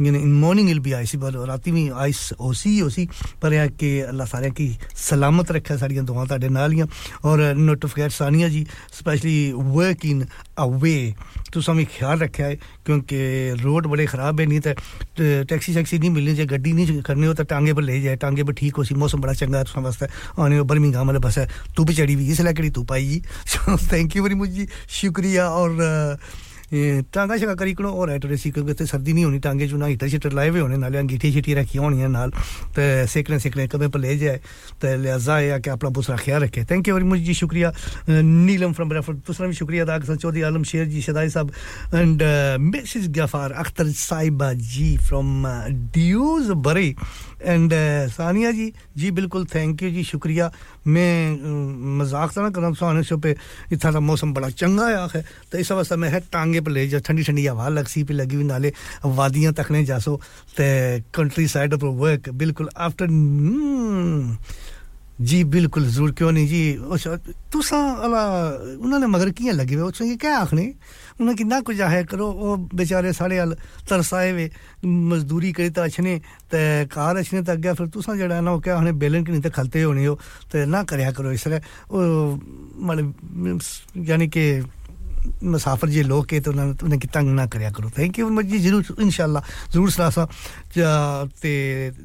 in morning it'll be icy पर रात भी आइस होसी ही होसी। पर यह कि अल्लाह सारे की सलामत रखे साड़ियाँ, दुआं ते नालियाँ और note Sania ji specially work in a way तुसा भी ख्याल रखेआ है क्योंकि रोड बड़े ख़राब है, नहीं तो, तो टैक्सी शैक्सी नहीं मिलनी चाहिए गड्डी नहीं करनी हो तो टांगे पर ले जाए, टांगे पर ठीक हो सी मौसम बड़ा चंगा तुम वास्तव आने हो बर्मी वाले बस है तू भी चढ़ी हुई इसलिए कड़ी तू पाई? जी थैंक यू वेरी मच जी, शुक्रिया, और टांगा शगा करी करो और एटरे सी क्योंकि इतने सर्दी नहीं होनी टांगे चुना हीटर शीटर लाए हुए होने नाले अंगीठी शीठी रखी होनी नाल तो सेकने सेकने कदम पर ले जाए तो लिहाजा है कि अपना दूसरा ख्याल रखे थैंक यू वेरी मच जी शुक्रिया नीलम फ्रॉम रेफर दूसरा भी शुक्रिया अदा कर Chaudhry Alam Sher ji Shadai Sahab and Mrs Ghaffar Akhtar Sahiba ji from Dewsbury and Sania ji जी बिल्कुल थैंक यू जी, शुक्रिया। मैं मज़ाक तो ना करा सुहाने पे इतना मौसम बड़ा चंगा आया है। तो इस वास्ते मैं है टांगे पे ले जा, ठंडी ठंडी हवा लग सी पे, लगी हुई नाले वादियाँ तक नहीं जासो। ते कंट्री साइड पर वर्क बिल्कुल आफ्टर जी बिल्कुल, ज़रूर, क्यों नहीं जी? तुसा अला उन्होंने मगर कियाँ लगे हुए? क्या आखने? उन्हें किन्ना कुछ आया करो, वो बेचारे साढ़े अल तरसाए हुए मजदूरी करी तो अच्छने, ते कार अच्छने तो अग्गै फिर तुसा जेड़ा ना क्या हने बेलन की नहीं तो खलते होने हो ते ना करया करो इसलिए मतलब यानी कि मुसाफिर जे लोग के तो उन्होंने उन्हें कि तंग ना करया करो। थैंक यू मजी ज़रूर इनशाला ज़रूर सलासा ते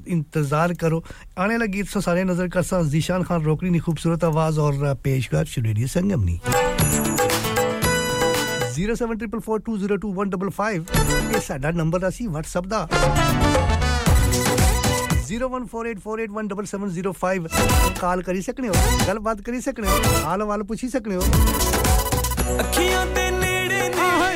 इंतज़ार करो। आने वाला गीत सो सारे नज़र करसा, जीशान खान रोकनी ने खूबसूरत आवाज़ और पेशगार शुरू संगम नहीं 07444202155 ਇਹ ਸਾਡਾ ਨੰਬਰ ਅਸੀਂ WhatsApp ਦਾ 01484817705 ਕਾਲ ਕਰੀ ਸਕਨੇ ਹੋ ਗੱਲਬਾਤ ਕਰੀ ਸਕਨੇ ਹੋ ਹਾਲ ਵਾਲ ਪੁੱਛੀ ਸਕਨੇ ਹੋ ਅੱਖੀਆਂ ਤੇ ਨੇੜੇ ਨੇ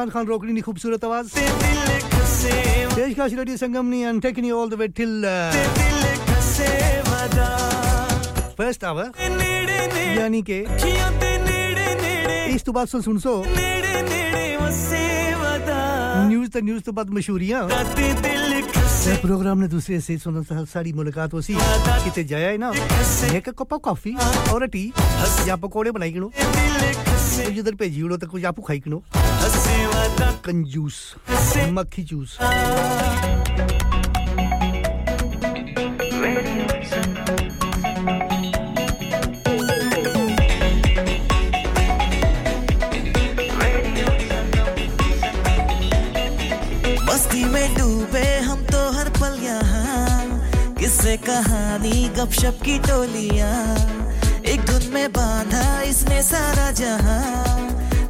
शान खान रोकनी खूबसूरत आवाज़। देश का रेडियो संगम ने and taken you all the way till first hour यानी के इस तो बात सुन सुन सो। न्यूज़ तो न्यूज़ तो बाद मशहूरियाँ। प्रोग्राम ने दूसरे से सारी मुलाकात हो सी किते जाया है ना? एक कप कॉफ़ी और टी या पकोड़े बनाई किनो तो जिधर भेजी उड़ो तो कुछ आपू खाई किनो कंजूस, मक्खी जूस। मस्ती में डूबे हम तो हर पल यहाँ। किससे कहानी, गपशप की टोलियाँ। एक धुन में बांधा इसने सारा जहाँ।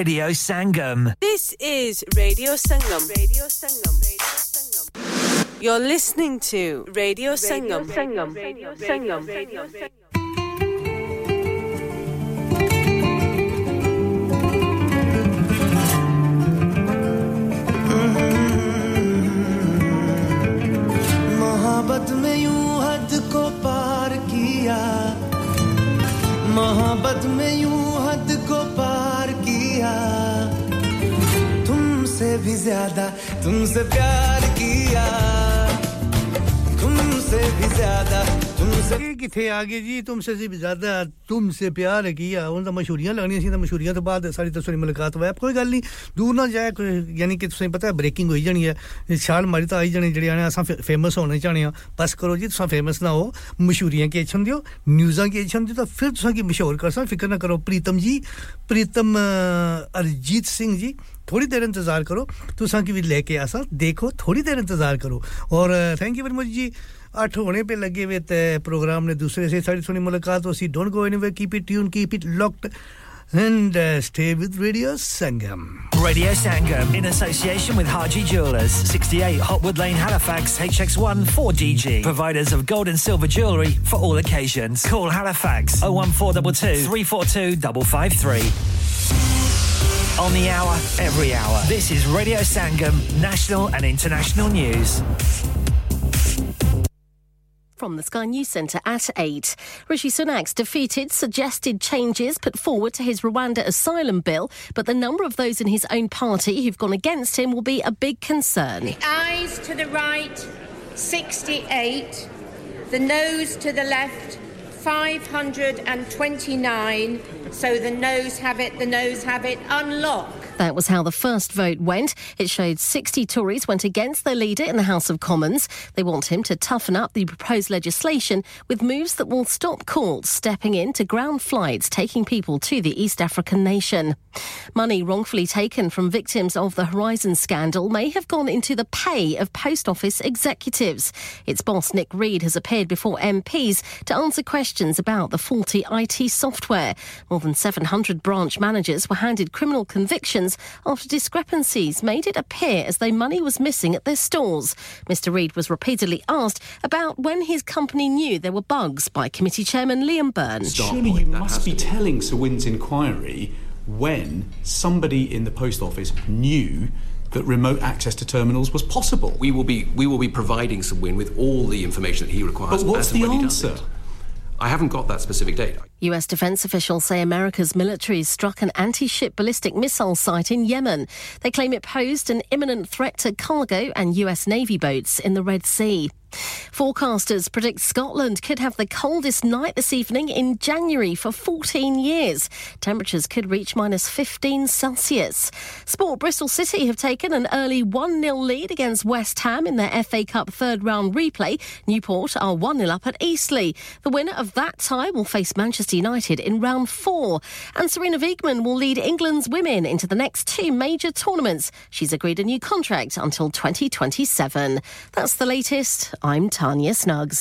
Radio Sangam. This is Radio Sangam. Radio Sangam. Radio Sangam. You're listening to Radio Sangam. Sangam. Radio Sangam. Radio Sangam. मोहब्बत में यूं हद को पार किया मोहब्बत में यूं हद को पार किया। तुमसे भी ज़्यादा तुमसे प्यार किया। तुमसे भी ज़्यादा ਇਹ ਕਿੱਥੇ ਆ ਗਏ ਜੀ ਤੁਮਸੇ ਸੀ ਜ਼ਿਆਦਾ ਤੁਮਸੇ ਪਿਆਰ ਕੀਆ ਉਹਨਾਂ ਦਾ ਮਸ਼ਹੂਰੀਆਂ ਲਾਣੀਆਂ ਸੀ ਤਾਂ ਮਸ਼ਹੂਰੀਆਂ ਤੋਂ ਬਾਅਦ ਸਾਡੀ ਤਸਵੀਰ ਮੁਲਾਕਾਤ ਹੋਇਆ ਕੋਈ ਗੱਲ ਨਹੀਂ ਦੂਰ ਨਾ ਜਾਏ ਕੋਈ ਯਾਨੀ ਕਿ ਤੁਸੀਂ ਪਤਾ ਬ੍ਰੇਕਿੰਗ ਹੋਈ ਜਾਣੀ ਹੈ ਛਾਲ ਮਾਰੀ ਤਾਂ ਆਈ ਜਾਣੀ ਜਿਹੜੇ ਆਣੇ ਅਸਾਂ ਫੇਮਸ ਹੋਣੇ ਚਾਹਣੇ ਆ ਬਸ ਕਰੋ ਜੀ ਤੁਸੀਂ ਫੇਮਸ ਨਾ ਹੋ ਮਸ਼ਹੂਰੀਆਂ ਕੀ ਅੱਛਣ ਦਿਓ ਨਿਊਜ਼ਾਂ ਕੀ ਅੱਛਣ ਦਿਓ ਤਾਂ ਫਿਰ ਤੁਸੀਂ ਕੀ ਮਸ਼ਹੂਰ ਕਰ ਸਕ ਫਿਕਰ ਨਾ ਕਰੋ ਪ੍ਰੀਤਮ ਜੀ ਪ੍ਰੀਤਮ ਅ, ਅਰਜੀਤ ਸਿੰਘ ਜੀ थोड़ी देर इंतजार करो तुसा की भी लेके आसा देखो थोड़ी देर इंतजार करो और थैंक यू वेरी मच जी अठ होने पे लगे हुए ते प्रोग्राम ने दूसरे से सारी सुनी मुलाकात हो सी don't go anywhere keep it tune keep it locked and uh, stay with Radio Sangam. Radio Sangam in association with Harji Jewelers, 68 Hotwood Lane, Halifax, HX1 4DG. Providers of gold and silver jewellery for all occasions. Call Halifax 01422 342 553. On the hour, every hour. This is Radio Sangam, national and international news. From the Sky News Centre at 8. Rishi Sunak's defeated suggested changes put forward to his Rwanda asylum bill, but the number of those in his own party who've gone against him will be a big concern. The Eyes to the right, 68. The nose to the left, 529. So the noes have it, the noes have it. Unlock. That was how the first vote went. It showed 60 Tories went against their leader in the House of Commons. They want him to toughen up the proposed legislation with moves that will stop courts stepping in to ground flights taking people to the East African nation. Money wrongfully taken from victims of the Horizon scandal may have gone into the pay of post office executives. Its boss, Nick Reed, has appeared before MPs to answer questions about the faulty IT software. More than 700 branch managers were handed criminal convictions after discrepancies made it appear as though money was missing at their stores. Mr. Reid was repeatedly asked about when his company knew there were bugs by committee chairman Liam Byrne. Surely you must be telling Sir Wynn's inquiry when somebody in the post office knew that remote access to terminals was possible. We will be we will be providing Sir Wynn with all the information that he requires. But what's as the when he does answer? I haven't got that specific date. US defense officials say America's military struck an anti ship ballistic missile site in Yemen. They claim it posed an imminent threat to cargo and US Navy boats in the Red Sea. Forecasters predict Scotland could have the coldest night this evening in January for 14 years. Temperatures could reach minus 15 Celsius. Sport Bristol City have taken an early 1 0 lead against West Ham in their FA Cup third round replay. Newport are 1 0 up at Eastleigh. The winner of that tie will face Manchester United in round four. And Serena Wiegmann will lead England's women into the next two major tournaments. She's agreed a new contract until 2027. That's the latest. I'm Tanya Snuggs.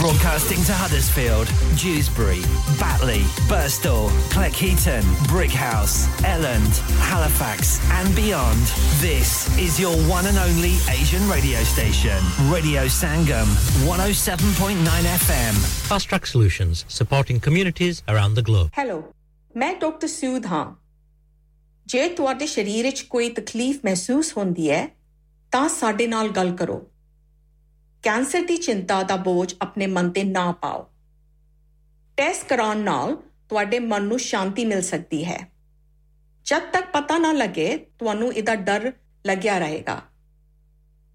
Broadcasting to Huddersfield, Dewsbury, Batley, Burstall, Cleckheaton, Brickhouse, Elland, Halifax, and beyond. This is your one and only Asian radio station, Radio Sangam, 107.9 FM. Fast Track Solutions, supporting communities around the globe. Hello ਮੈਂ doctor Sood ਹਾਂ ਜੇ ਤੁਹਾਡੇ ਸਰੀਰ ਵਿੱਚ ਕੋਈ ਤਕਲੀਫ ਮਹਿਸੂਸ ਹੁੰਦੀ ਹੈ ਤਾਂ ਸਾਡੇ ਨਾਲ ਗੱਲ ਕਰੋ ਕੈਂਸਰ ਦੀ ਚਿੰਤਾ ਦਾ ਬੋਝ ਆਪਣੇ ਮਨ ਤੇ ਨਾ ਪਾਓ। ਟੈਸਟ ਕਰਾਉਣ ਨਾਲ ਤੁਹਾਡੇ ਮਨ ਨੂੰ ਸ਼ਾਂਤੀ ਮਿਲ ਸਕਦੀ ਹੈ। ਜਦ ਤੱਕ ਪਤਾ ਨਾ ਲੱਗੇ, ਤੁਹਾਨੂੰ ਇਹਦਾ ਡਰ ਲੱਗਿਆ ਰਹੇਗਾ।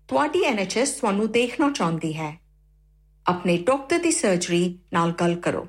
ਤੁਹਾਡੀ ਐਨਐਚਐਸ ਤੁਹਾਨੂੰ ਦੇਖਣਾ ਚਾਹੁੰਦੀ ਹੈ। ਆਪਣੇ ਡਾਕਟਰ ਦੀ ਸਰਜਰੀ ਨਾਲ ਗੱਲ ਕਰੋ।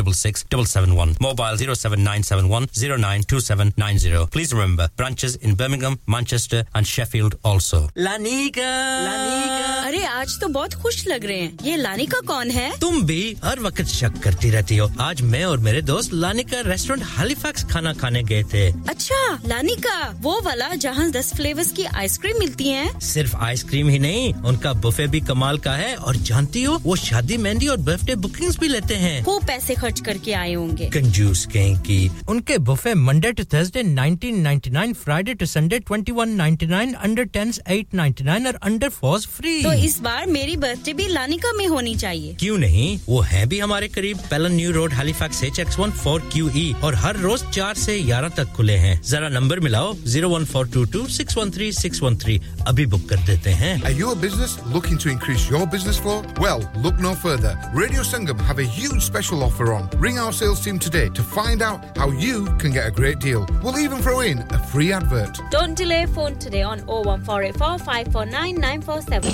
466 771, mobile 07971 092790. Please remember, branches in Birmingham, Manchester and Sheffield also. लानिका अरे आज तो बहुत खुश लग रहे हैं। ये लानिका कौन है? तुम भी हर वक्त शक करती रहती हो। आज मैं और मेरे दोस्त लानिका रेस्टोरेंट हैलिफैक्स खाना खाने गए थे। अच्छा लानिका वो वाला जहाँ दस फ्लेवर्स की आइसक्रीम मिलती है। सिर्फ़ आइसक्रीम ही नहीं उनका बुफे भी कमाल का है। और जानती हो वो शादी मेहंदी और बर्थडे बुकिंग्स भी लेते हैं। खूब पैसे खर्च करके आए होंगे। कंजूस कहीं की उनके buffet Monday to Thursday 1999 Friday to Sunday 2199 under 10s 899 और अंडर 4s फ्री तो इस बार मेरी बर्थडे भी लानिका में होनी चाहिए। क्यों नहीं? वो है भी हमारे करीब। Pellon New Road Halifax H X one four Q E और हर रोज चार से ग्यारह तक खुले हैं। जरा नंबर मिलाओ zero one four two two six one three six one three अभी बुक कर देते हैं। Are you a business looking to increase your business flow? Well, look no further. Radio Sangam have a huge special offer on. Ring our sales team today to find out how you can get a great deal. We'll even throw in a free advert. Don't delay phone today on 01484 549 947.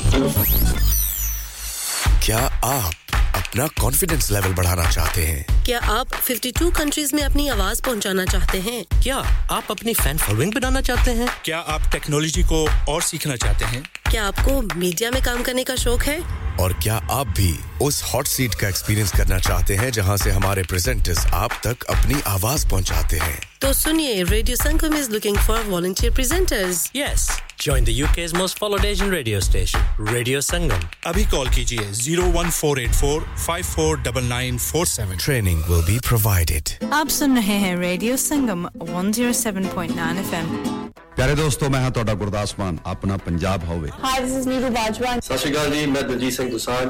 क्या आप अपना confidence level बढ़ाना चाहते हैं क्या आप 52 countries में अपनी आवाज पहुंचाना चाहते हैं क्या आप अपनी फैन फॉलोइंग बनाना चाहते हैं क्या आप टेक्नोलॉजी को और सीखना चाहते हैं क्या आपको मीडिया में काम करने का शौक है? और क्या आप भी उस हॉट सीट का एक्सपीरियंस करना चाहते हैं जहाँ से हमारे प्रेजेंटर्स आप तक अपनी आवाज़ पहुंचाते हैं? तो सुनिए radio Sangam is looking for volunteer presenters Yes. Join the UK's most followed Asian radio station, Radio Sangam. अभी कॉल कीजिए 01484 549947. Training will be provided. आप सुन रहे हैं रेडियो संगम 107.9 एफएम ਪਿਆਰੇ ਦੋਸਤੋ ਮੈਂ ਹਾਂ ਤੁਹਾਡਾ ਗੁਰਦਾਸ ਮਾਨ ਆਪਣਾ ਪੰਜਾਬ ਹੋਵੇ hi this is Neeru Bajwa सत श्रीकाल जी मैं दलजीत सिंह दुसांझ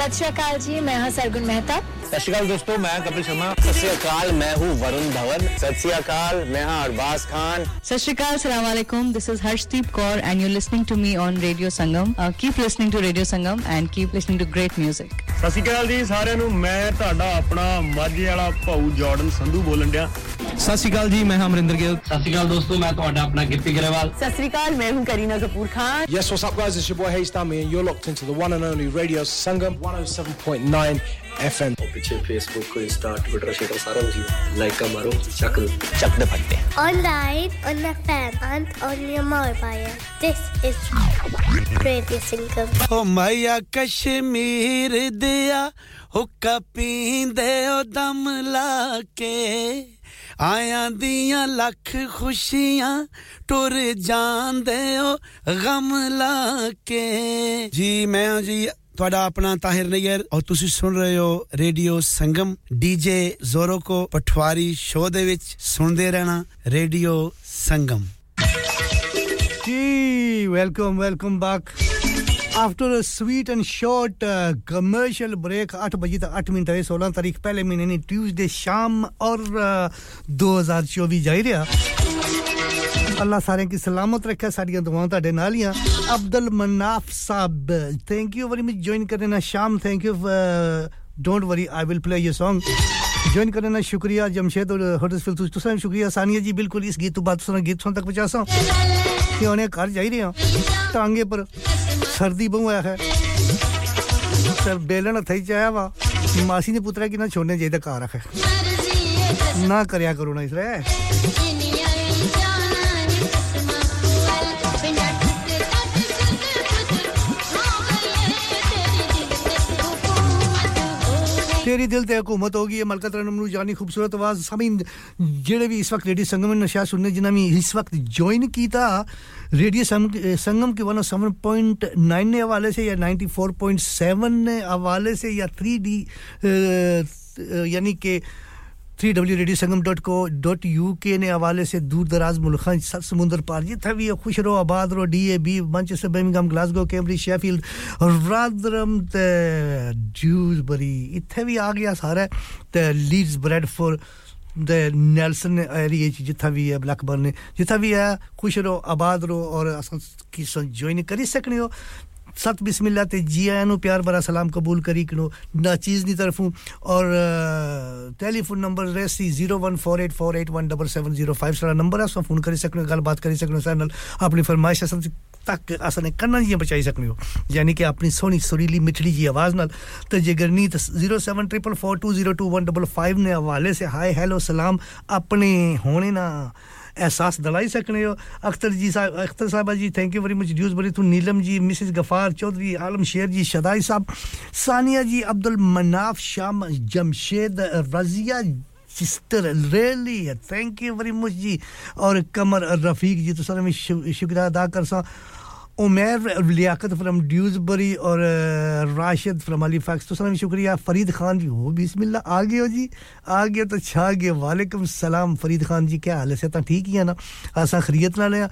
सत श्री अकाल जी मैं हाँ सरगुन मेहता सत श्रीकाल दोस्तों मैं कपिल शर्मा सत श्रीकाल मैं हूँ वरुण धवन सत श्रीकाल मैं हाँ अरबाज खान सत श्रीकाल सलाम वालेकुम this is Kaur, and you're listening to me on Radio Sangam. Uh, keep listening to Radio Sangam and keep listening to great music. ਸਤਿ ਜੀ ਸਾਰਿਆਂ ਨੂੰ। ਮੈਂ ਤੁਹਾਡਾ ਆਪਣਾ ਮਾਝੇ ਵਾਲਾ ਭਾਊ ਜਾਰਡਨ ਸੰਧੂ ਬੋਲਣ ਡਿਆ। ਸਤਿ ਜੀ ਮੈਂ ਅਮਰਿੰਦਰ ਗਿੱਲ। ਸਤਿ ਦੋਸਤੋ ਮੈਂ ਤੁਹਾਡਾ ਆਪਣਾ ਗਿੱਪੀ ਗਰੇਵਾਲ। ਸਤਿ ਮੈਂ ਹੂੰ Kareena Kapoor Khan. Yes what's up guys? It's your boy Hayes Dami and you're locked into the one and only Radio Sangam 107.9 FM. पीछे फेसबुक को इंस्टा ट्विटर शेटर सारा कुछ लाइक का मारो चक चक दे फट्टे Online, on the fan, and on your mobile. This is Radio Sangam. ਓ ਮਾਇਆ ਕਸ਼ਮੀਰ ਦਿਆ ਹੁੱਕਾ ਪੀਂਦੇ ਓ ਦਮ ਲਾ ਕੇ ਆਇਆਂ ਦੀਆਂ ਲੱਖ ਖੁਸ਼ੀਆਂ ਟੁਰ ਜਾਂਦੇ ਓ ਗਮ ਲਾ ਕੇ ਜੀ ਮੈਂ ਹਾਂ ਜੀ ਤੁਹਾਡਾ ਆਪਣਾ ਤਾਹਿਰ ਨਈਰ ਔਰ ਤੁਸੀਂ ਸੁਣ ਰਹੇ ਹੋ ਰੇਡੀਓ ਸੰਗਮ ਡੀਜੇ ਜ਼ੋਰੋ ਕੋ ਪਠਵਾਰੀ ਸ਼ੋਅ ਦੇ ਵਿੱਚ ਸੁਣਦੇ ਰਹਿਣਾ radio Sangam Gee, welcome, welcome back. After a sweet and short uh, commercial break, 8 बजे तक 8 मिनट है 16 तारीख पहले महीने ने ट्यूसडे शाम और uh, 2024 ਜਾ ਹੀ ਰਿਹਾ ਅੱਲਾਹ ਸਾਰਿਆਂ ਕੀ ਸਲਾਮਤ ਰੱਖੇ ਸਾਡੀਆਂ ਦੁਆਵਾਂ ਤੁਹਾਡੇ ਨਾਲ ਹੀ ਆ Abdul Manaf Sahib thank you very much join ਕਰਨਾ ਸ਼ਾਮ thank you don't worry I will play your song join करने ना शुक्रिया जमशेद और हडर्सफील्ड तुझ तुसा शुक्रिया सानिया जी बिल्कुल इस गीत तो बात सुना गीत सुन तक पहुंचा सा कि उन्हें घर जा ही रहे हैं टांगे पर सर्दी बहु आया है सर बेलन हथ चाया वा मासी ने पुत्रा कि ना छोड़ने चाहिए घर रखे ना करया करो ना इसरे तेरी दिल ते हुकूमत होगी मलका मलकत रनमनू जानी खूबसूरत आवाज़। समीन, जेड़े भी इस वक्त रेडियो संगम ने शायद सुनने, जिन्हें भी इस वक्त ज्वाइन किया रेडियो संगम के 107.9 ने हवाले से या 94.7 सेवन हवाले से या थ्री डी यानी कि three W radio Sangam dot co dot U K ने हवाले से दूर दराज मुल्क समुंदर पार। जिथे भी खुश रहो, आबाद रहो D A B Manchester Birmingham Glasgow Cambridge Sheffield Rotherham ते ड्यूसबरी इथे भी आ गया सारा, ते लीड्स ब्रेडफोर्ड ते नेल्सन एरिया च जिथा भी है ब्लैकबर्न ने। जिथा भी है, खुश रहो, आबाद रहो, और असां की ज्वाइन करी सकने हो। सत बिस्मिल्लाह ते जी आया प्यार भरा सलाम कबूल करी कनो ना चीज़ नी तरफू। और टेलीफोन नंबर रेसी 01484817705 सारा नंबर है सो फ़ोन करी सकनो गल बात करी सकनो सर नाल अपनी फरमाइश असन तक असने कन्ना जी बचाई सकने हो। यानी कि अपनी सोनी, सुरीली, मिठड़ी जी आवाज़ नाल। ते जे गरनी ते 07444202155 ने हवाले से हाय, हेलो, सलाम, अपने होने ना। एहसास दिलाई सकने हो। अख्तर जी साहब, अख्तर साहबा जी thank you very much Dewsbury तू, नीलम जी मिसिज गफार चौधरी, आलम शेर जी, शदाई साहब, सानिया जी, अब्दुल मनाफ, शाम Jamshed, Razia sister rally thank you very much जी। और कमर रफीक जी तो सर मैं शुक्रिया अदा कर सा। उमेर लियाकत फ्रॉम ड्यूजबरी और राशिद फ्रॉम हलीफैक्स। तो सलाम, शुक्रिया। फरीद खान जी, हो, बिस्मिल्लाह। आ गए हो जी? आ गए तो छा गए। वालेकुम सलाम, फरीद खान जी। क्या हाल है? से ठीक ही है ना? ऐसा खरीत ना लिया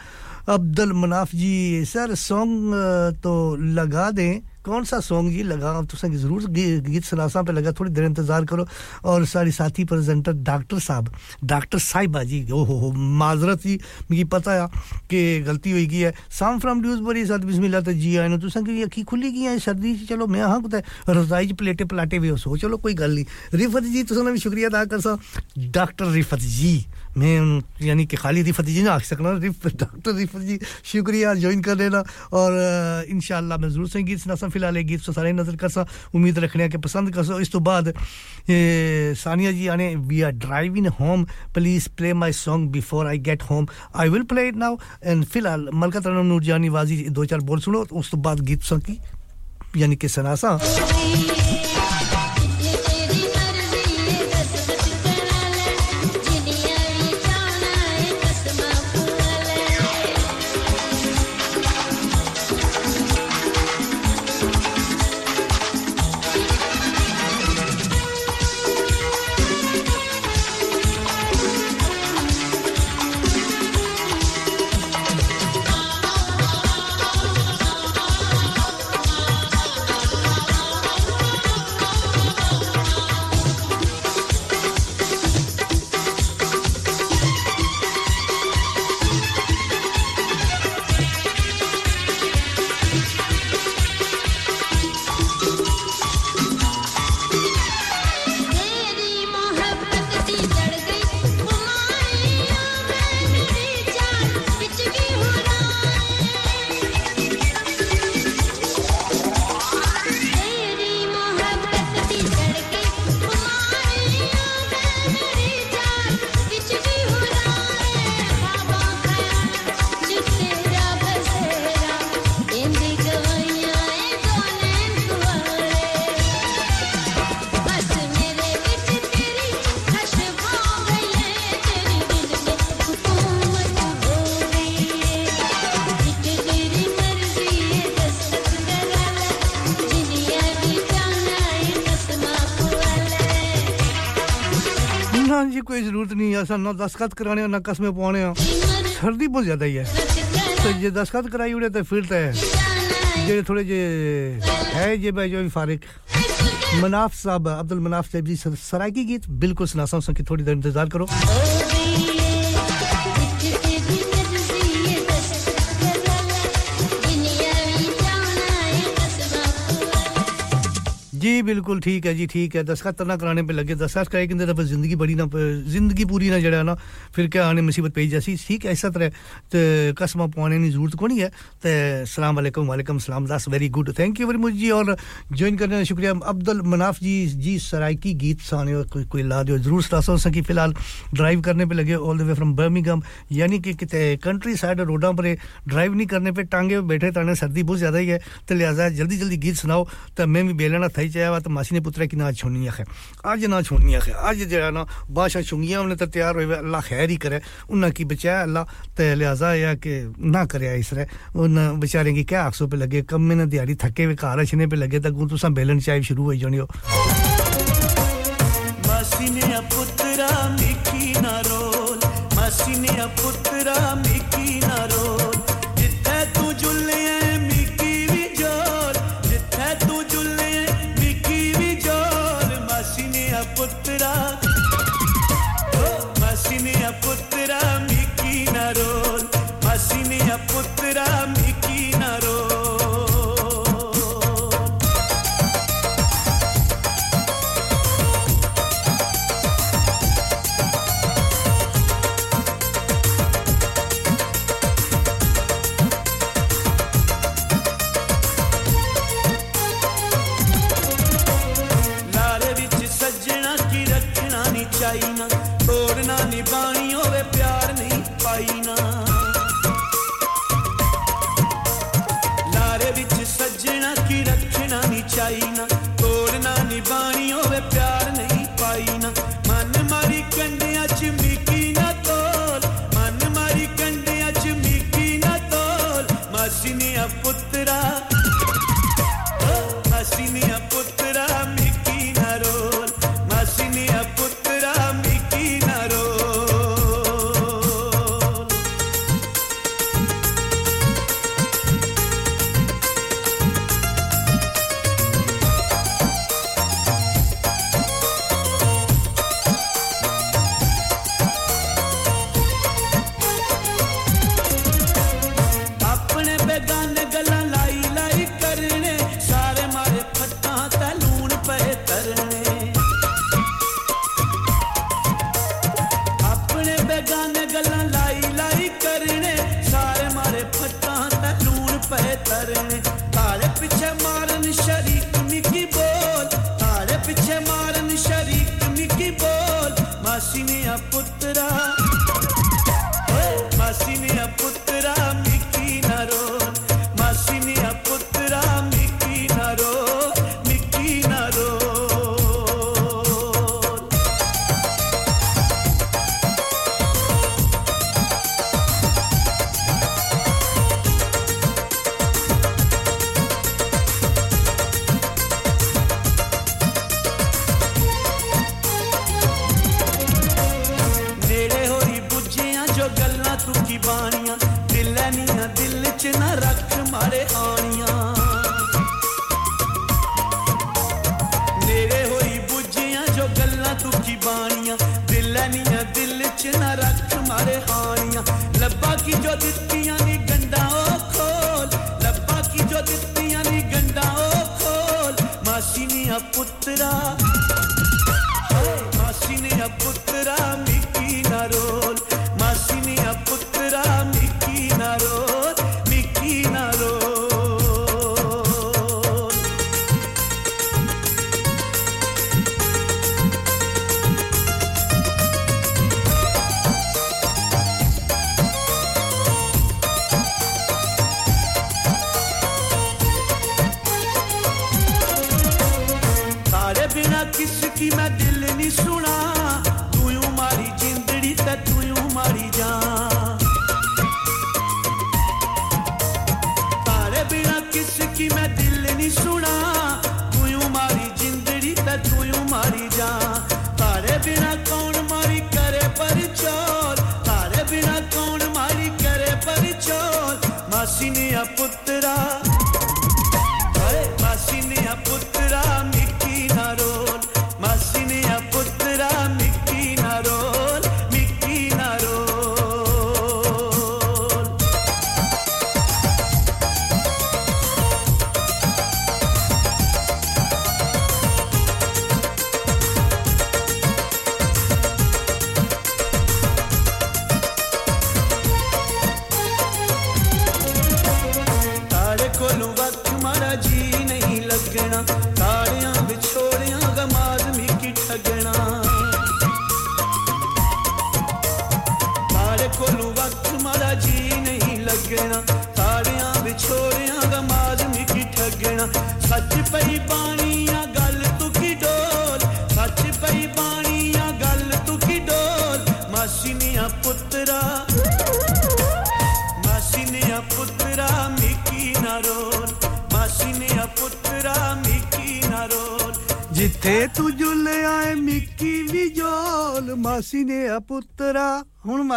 अब्दुल मनाफ जी, सर, सॉन्ग तो लगा दें। कौन सा सॉन्ग जी लगा? तो ज़रूर गीत सलासा पे लगा थोड़ी देर इंतज़ार करो। और सारी साथी प्रेजेंटर डॉक्टर साहब डॉक्टर साहिबा जी ओ हो हो माजरत जी, मुझे पता है कि गलती हुई गई है। साम फ्रॉम ड्यूज बरी साथ बिस्मिल्लाह तो जी आए तुसा की अखी खुली गई है सर्दी चलो मैं हाँ कुछ रजाई च प्लेटे पलाटे भी हो चलो कोई गल नहीं। रिफत जी, तुसा भी शुक्रिया अदा कर सा डॉक्टर रिफत जी मैं यानी कि खाली रिफत जी ना आख सकना डॉक्टर रिफत जी, शुक्रिया ज्वाइन कर लेना। और इन शाला मैं ज़रूर से गीत सुना फ़िलहाल गीत तो सारे नज़र कर सा। उम्मीद रखने के पसंद कर सो। इस तो बाद सानिया जी आने we are driving home please play my song before I get home I will play it now and फ़िलहाल, मलका तरन नूरजानी वाजी, दो चार बोल सुनो उस तो बाद गीत की, यानी कि सनासा ज़रूरत नहीं है ना दस्खत कराने ना कस्में पवाने सर्दी बहुत ज़्यादा ही है। तो जे दस्तखत कराई उड़े तो फिर तो जे थोड़े जे है जे भाई जो फारिक। मनाफ साहब, अब्दुल मनाफ साहब जी सराकी गीत, बिल्कुल सुना सकूँ थोड़ी देर इंतज़ार करो। जी, बिल्कुल ठीक है जी, ठीक है। दस्खत ना कराने पे लगे। दस्खत कराए कि फिर ज़िंदगी बड़ी ना, ज़िंदगी पूरी ना जड़ा ना, फिर क्या आने मुसीबत पेई जैसी? ठीक है, ऐसा तरह तो कसम पाने की ज़रूरत को नहीं है। तो सलाम वालेकुम वालेकुम सलाम, दस very good thank you very much जी, और ज्वाइन करने का शुक्रिया। अब्दुल मनाफ जी जी सराइकी गीत साने कोई कोई ला दो ज़रूर सुना सकी, फ़िलहाल ड्राइव करने पे लगे all the way from Birmingham यानी कि कंट्री साइड रोडों पर ड्राइव नहीं करने पे टांगे बैठे, ताने सर्दी बहुत ज़्यादा ही है। तो लिहाजा जल्दी जल्दी गीत सुनाओ तो मैं भी बेलना था चाहे वा तो मासी ने पुत्रा की ना छोड़नी है। अज ना छोड़नी है। अज जो ना, बादशाह चुंगियाँ उन्हें तो तैयार हुए, अल्लाह खैर ही करे। उन्हें की बचाया अल्लाह तो लिहाजा यह कि ना करे इस तरह। उन बेचारे की क्या आखसों पे लगे कम में दिहाड़ी थके हुए, घर अछने पे लगे तो तुसा बेलन चाय शुरू हो जानी हो। मासी ने पुत्रा मिकी ना रोल मासी ने पुत्रा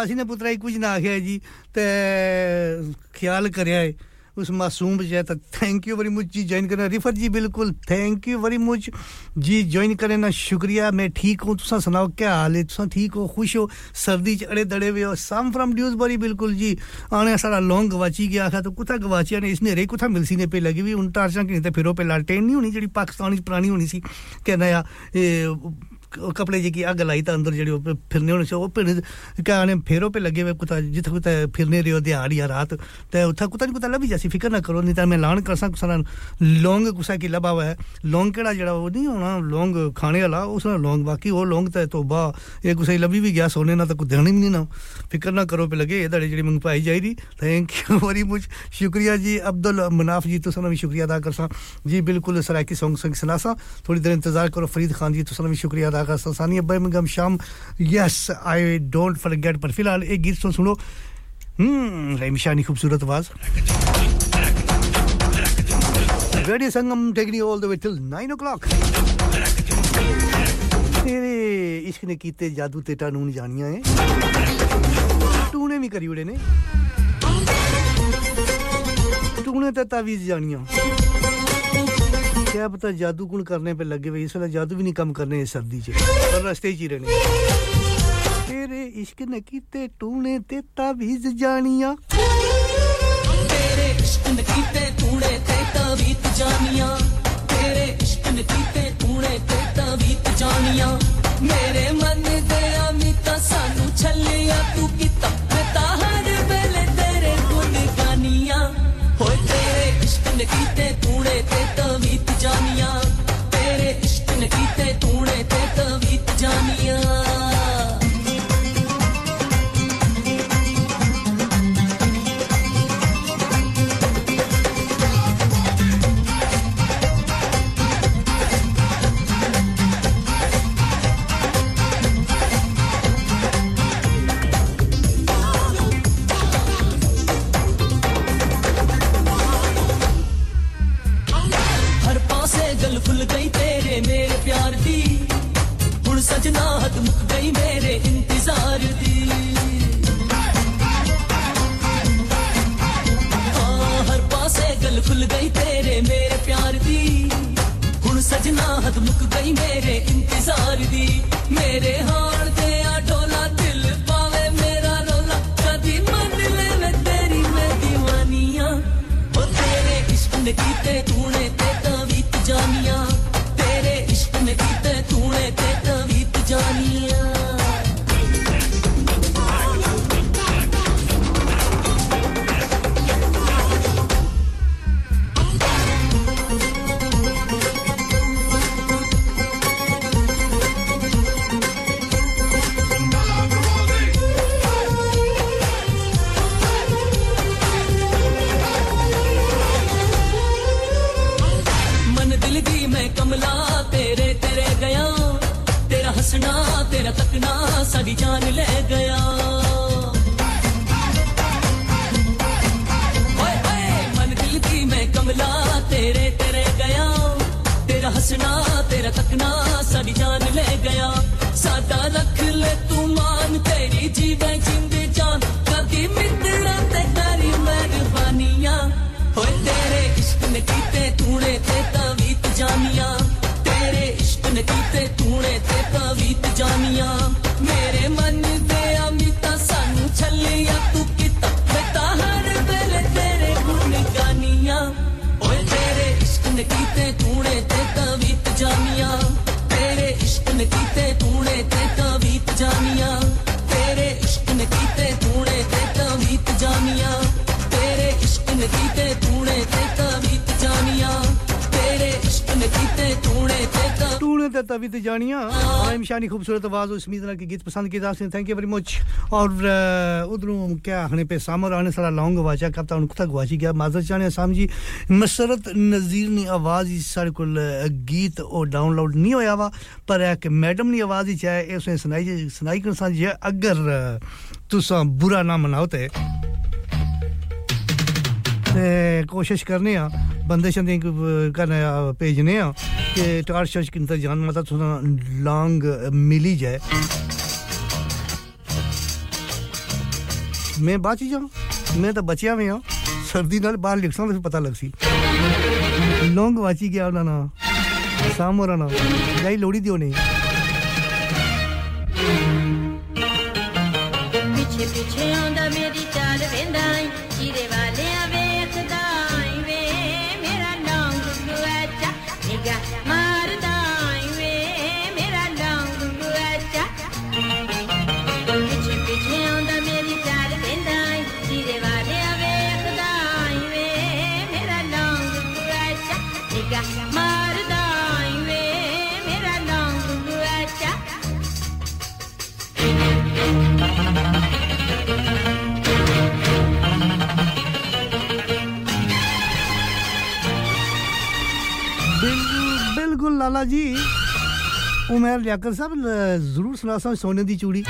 ਹੁਣ ਮਾਸੀ ਨੇ ਪੁੱਤਰਾ ਹੀ ਕੁਝ ਨਾ ਆਖਿਆ ਜੀ ਤੇ ਖਿਆਲ ਕਰਿਆ ਏ उस मासूम बच्चे तो थैंक यू वेरी मच जी ज्वाइन करना रिफर जी बिल्कुल थैंक यू वेरी मच जी ज्वाइन करना शुक्रिया मैं ठीक हूँ तुसा सुनाओ क्या हाल है तुसा ठीक हो खुश हो सर्दी च अड़े दड़े हुए हो सम फ्रॉम ड्यूज बरी बिल्कुल जी आने सारा लॉन्ग गवाची गया था तो कुथा गवाचिया ने इसने रे कुथा मिलसी ने पे लगी हुई उन टारचा कि फिरो पे लालटेन नहीं होनी जी पाकिस्तानी पुरानी होनी सी कहना या कपड़े जी अग लाई तो अंदर जेडी फिरने होने से वो फिर क्या फेरो पे लगे हुए कुता जिथे कुता फिरने रहो दिहाड़ या रात ते उथा कुता कुता लभी जासी फ़िक्र ना करो नहीं तो मैं लान कर सा सारा लौंग कुसा की लबा हुआ है लौंग केड़ा जेड़ा वो नहीं होना लौंग खाने वाला उस लौंग बाकी वो लौंग ते तोबा ये कुसा लभी भी गया सोने ना तो कुछ देनी नहीं ना फ़िक्र ना करो पे लगे ये जेडी मंग पाई जाएगी थैंक यू वेरी मच शुक्रिया जी अब्दुल मनाफ जी तुसा भी शुक्रिया अदा कर सा जी बिल्कुल सराकी सॉन्ग संग सुना सा थोड़ी देर इंतज़ार करो फरीद खान जी तुसा भी शुक्रिया अदा का Sania Birmingham Sham. Yes I don't forget पर फ़िलहाल एक गीत तो सुनो। हम्म रेमिशानी खूबसूरत आवाज़। Radio Sangam taking you all the way till 9 o'clock तेरे इश्क ने कीते जादू ते टानून जानियाँ है। टूने भी करी उड़े ने। टूने ते तावीज जानियाँ। क्या पता जादू गुण करने पे लगे हुए, इस वाला जादू भी नहीं कम करने सर्दी पर रस्ते ही रहने तेरे इश्क ने कीते टूने ते तावीज जानिया। तेरे इश्क ने कीते टूने ते तावीज जानिया। तेरे इश्क ने कीते टूने ते तावीज जानिया। मेरे मन दे अमिता सानू छलिया, तू किता मैं ताहर बेले तेरे गुण गानिया। होए तेरे इश्क ने कीते टूने ते तावीज जानिया मेरे हाँ तेरे प्यार दी। मुक गई मेरे इंतज़ार दी। मेरे हार दे डोला दिल पावे, मेरा रोला कदी मन ले तेरी मैं दीवानिया। जानिया। हंसना तेरा तकना, सारी जान ले गया। सादा रख ले तू मान, तेरी जीवन जिंद विद तो जानिया। और इमशानी खूबसूरत आवाज़ और इसमीद की गीत पसंद की थैंक यू वेरी मच और उधरों क्या आखने पे सामर आने सारा लॉन्ग वाचा कब तक कुतक वाची गया माजर जाने साम जी मसरत नज़ीर ने आवाज़ ही सारे को गीत और डाउनलोड नहीं होया वा। पर एक मैडम ने आवाज़ ही चाहे उसने सुनाई सुनाई कर सा अगर तुसा बुरा ना मनाओ तो। कोशिश करने हाँ। बंदे शंदे करने भेजने आं कि टाट शश कीता जान, मता थोड़ा लॉन्ग मिली जाए। मैं बच जाऊँ। मैं तो बचिया में हूँ सर्दी नाल बाहर लिखसा तो पता लग सी। लौंग वाची गया ना। शाम हो ना। जाई लोड़ी दियो नहीं पीछे पीछे आंदा बिल्कुल लाला जी। उमेर लियाकर साहब ज़रूर सुना सोने की चूड़ी।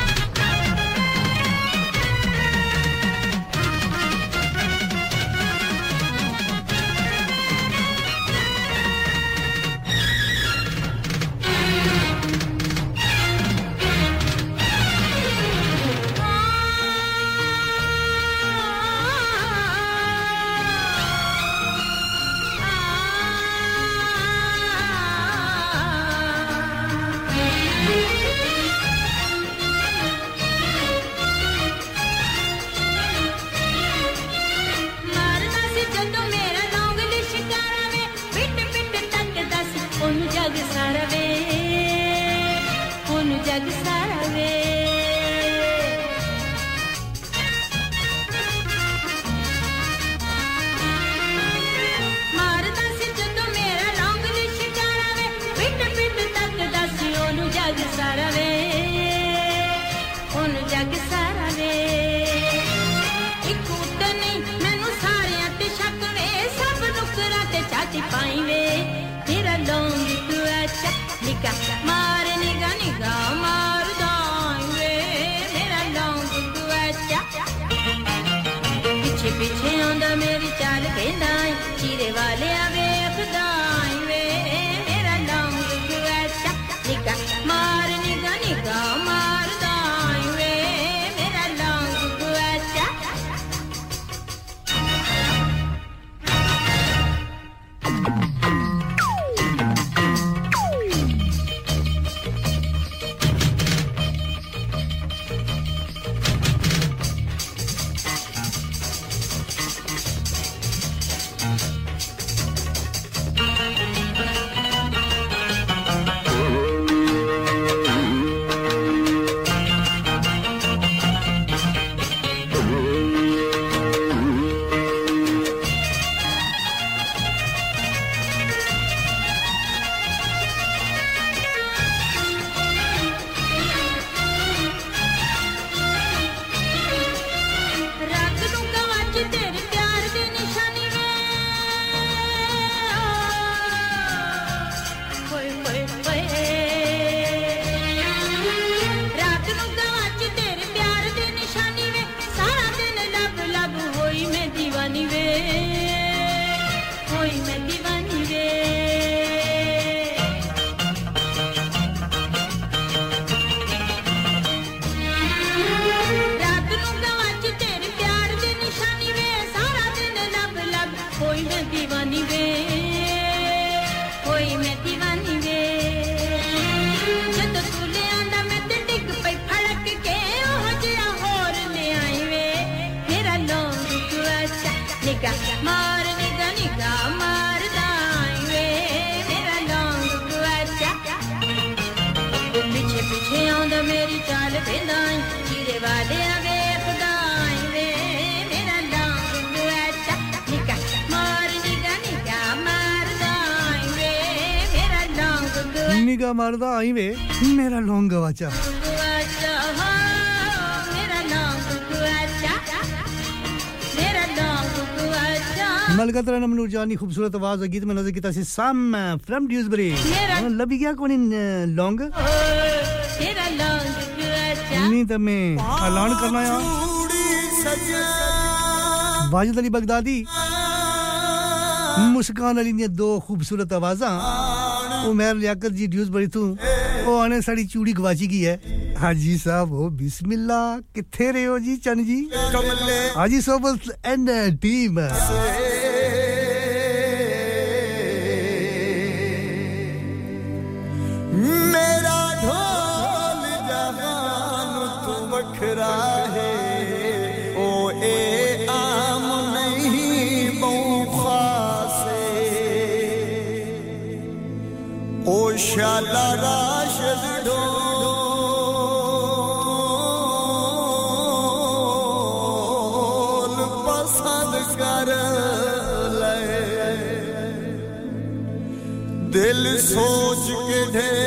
अड़दा आई वे मेरा लौंग गवाचा। मलगत रनम नूरजानी खूबसूरत आवाज़ और गीत में नज़र किता सी सम फ्रॉम ड्यूसबरी लबी गया कोनी लौंग? नहीं तो मैं ऐलान करना यार वाजिद अली बगदादी। मुस्कान अली ने दो खूबसूरत आवाज़ा। वो मैं लियाकत जी ड्यूज बड़ी तू। वो आने साड़ी चूड़ी गवाची की है। हाँ जी साहब हो बिस्मिल्ला किथे रहे हो जी चंद जी? हाँ जी पसंद कर दिल सोच के ढेर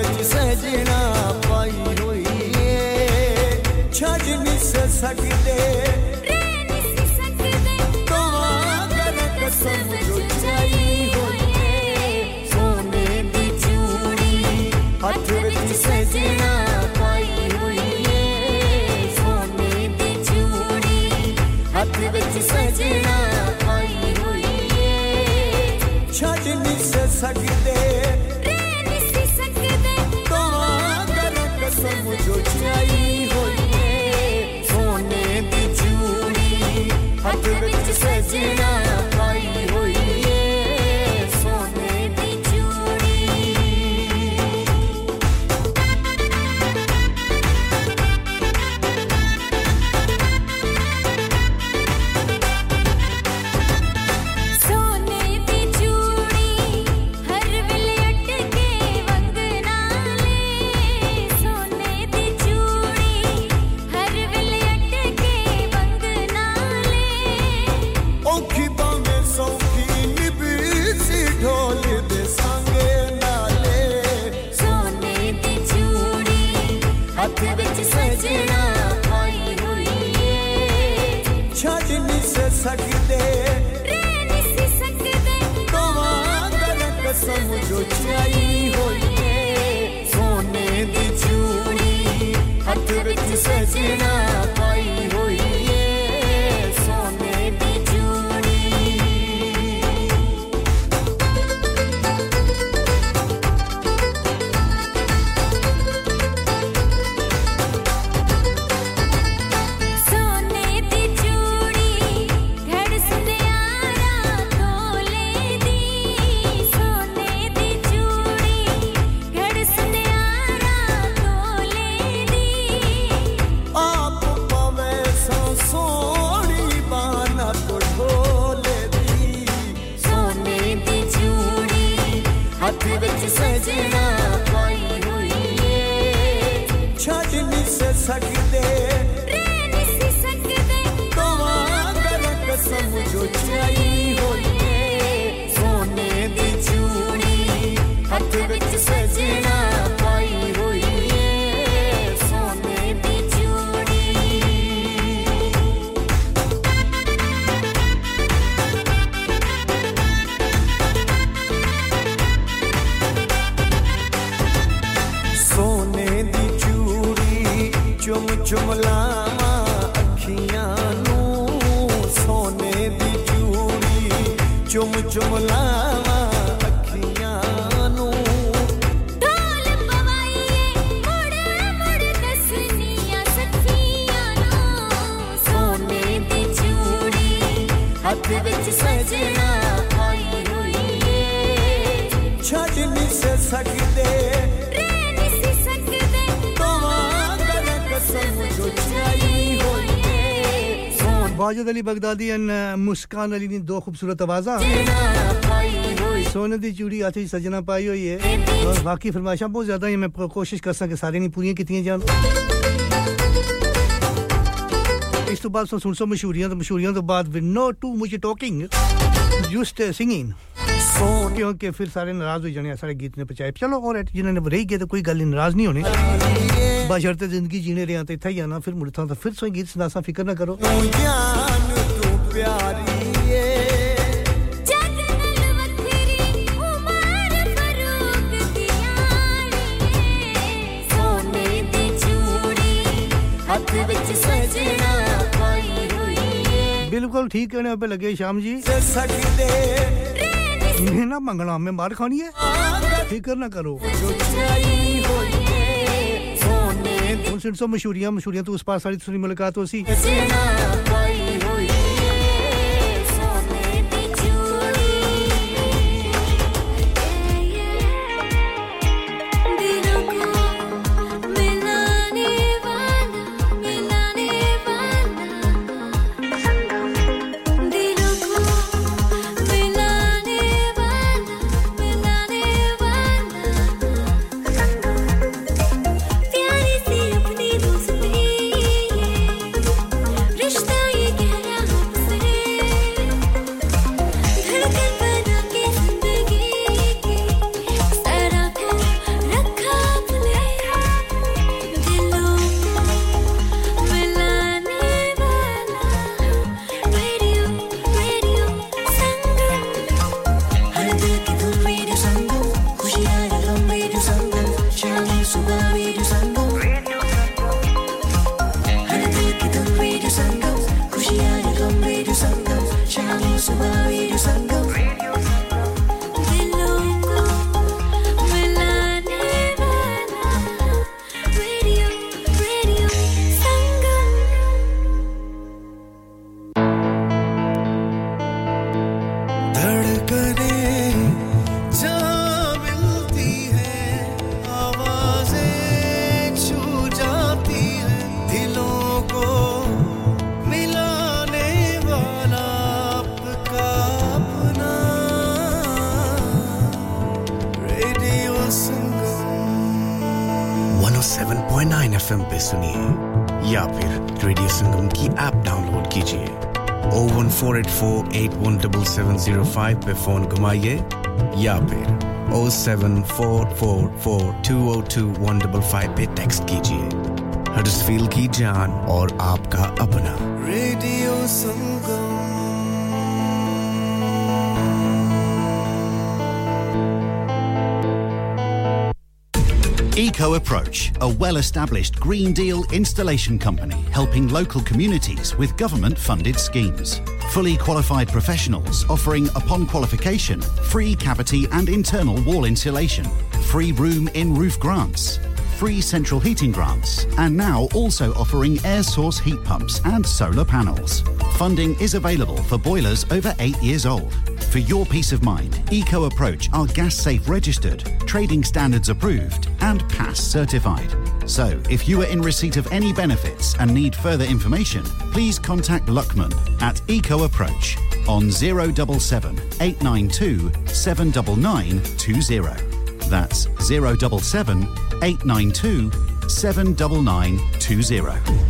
गई सजना पाई हुई छड़नी से सकते। तो अगर कसम सजना पाई हुई सोने दी चूड़ी सजना पाई हुई छड़नी अमजद अली बगदादी एंड मुस्कान अली दो खूबसूरत आवाज़ा सोने की चूड़ी हाथ सजना पाई हुई है और बाकी फरमाइशा बहुत ज़्यादा मैं कोशिश कर सकता सारे नहीं पूरी कितनी जान इस तो बाद सुन सो मशहूरियाँ तो मशहूरियाँ तो बाद नो टू मुझे टॉकिंग जस्ट सिंगिंग क्योंकि फिर सारे नाराज़ हो जाने सारे गीत ने पचाए चलो और जिन्होंने रही गए तो कोई गल नाराज़ नहीं होनी बशर्ते ज़िंदगी जीने रहा तो इतना ही आना फिर मुड़ता तो फिर संगीत सुनासा फ़िक्र ना करो बिल्कुल ठीक कहने पे लगे शाम जी मैं ना मंगना मैं मार खानी है फ़िक्र ना करो ਸੋਨੇ ਹੁਣ ਸੁਣ ਸੋ ਮਸ਼ਹੂਰੀਆਂ ਮਸ਼ਹੂਰੀਆਂ ਤੋਂ ਉਸ ਪਾਰ ਸਾਰੀ ਸੁਣੀ ਮੁਲਾਕਾਤ ਹੋ ਸੀ O1484817705 पे फोन घुमाइए या फिर 07444202155 पे टेक्स्ट कीजिए हडर्सफील्ड की जान और आपका अपना radio Sangam Eco Approach, a well established Green Deal installation company helping local communities with government funded schemes. Fully qualified professionals offering, upon qualification, free cavity and internal wall insulation, free room in roof grants, free central heating grants, and now also offering air source heat pumps and solar panels. Funding is available for boilers over eight years old. For your peace of mind, Eco Approach are gas safe registered, trading standards approved, and pass certified. So, if you are in receipt of any benefits and need further information, please contact Luckman at Eco Approach on 077 892 79920. That's 077 892 79920.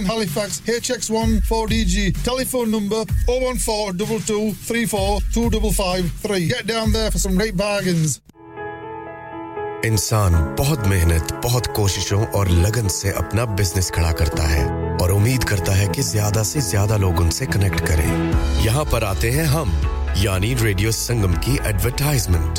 Halifax Halifax HX1 4DG. Telephone number 01422342553. Get down there for some great bargains. इंसान बहुत मेहनत, बहुत कोशिशों और लगन से अपना business खड़ा करता है और उम्मीद करता है कि ज़्यादा से ज़्यादा लोग उनसे कनेक्ट करें यहाँ पर आते हैं हम, यानी रेडियो संगम की advertisement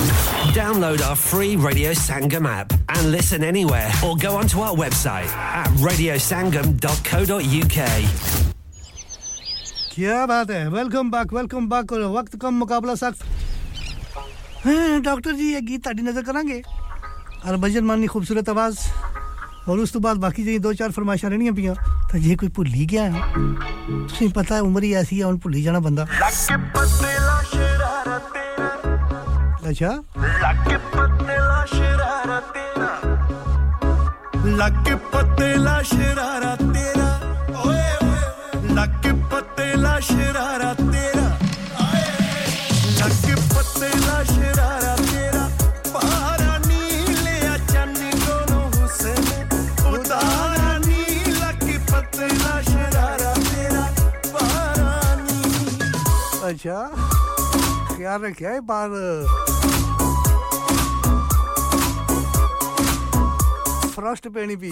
Download our free Radio Sangam app and listen anywhere or go onto our website at radiosangam.co.uk. क्या बात है? वेलकम बैक वेलकम बैक और वक्त कम मुकाबला सख्त। डॉक्टर जी ये गीत ताड़ी नज़र करांगे। हरभजन मानी खूबसूरत आवाज़। और उस तो बाद बाकी जी दो चार फरमाइशां रहनियाँ पियाँ तो जे कोई भुल ही गया है। तुसें पता है उम्र ही ऐसी है हुन भुल ही जाना बंदा। अच्छा। लग पतला शरारा तेरा। लग पतला शरारा तेरा। ओए लग पतला शरारा तेरा। लग पतला शरारा तेरा। पहाड़ा नीले चन्न दोनों हुसैन। उतारा नीला की पतला शरारा तेरा। पहाड़ा नी अच्छा। क्या रखा है बार फ्रॉस्ट पैनी पी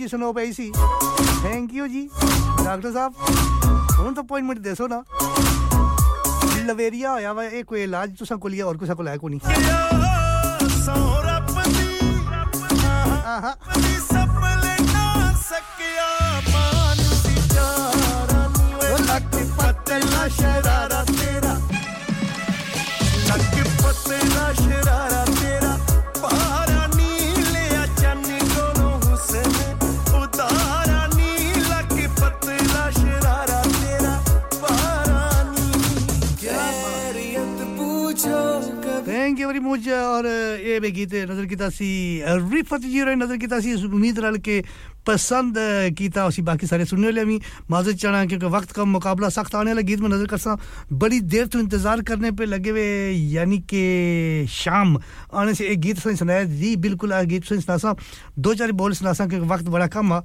जी सुनो पैसी थैंक यू जी। डॉक्टर साहब हूँ तो अपॉइंटमेंट दसो ना। लवेरिया होया वा ये कोई इलाज तुसा को लिया और कुसा को लाया को नहीं। शरारा तेरा। शरारा मूंज और ये बे गीत नज़र किया रिफत जी और नज़र किया उम्मीद नाल के पसंद किया उसी बाकी सारे सुनने लिया भी माजर चढ़ा, क्योंकि वक्त का मुकाबला सख्त आने वाला गीत में नज़र करसा बड़ी देर तो इंतज़ार करने पे लगे हुए, यानी कि शाम आने से एक गीत सुनाया। जी, बिल्कुल, आ गीत सुनासा दो चार बोल सुनासा क्योंकि वक्त बड़ा कम आ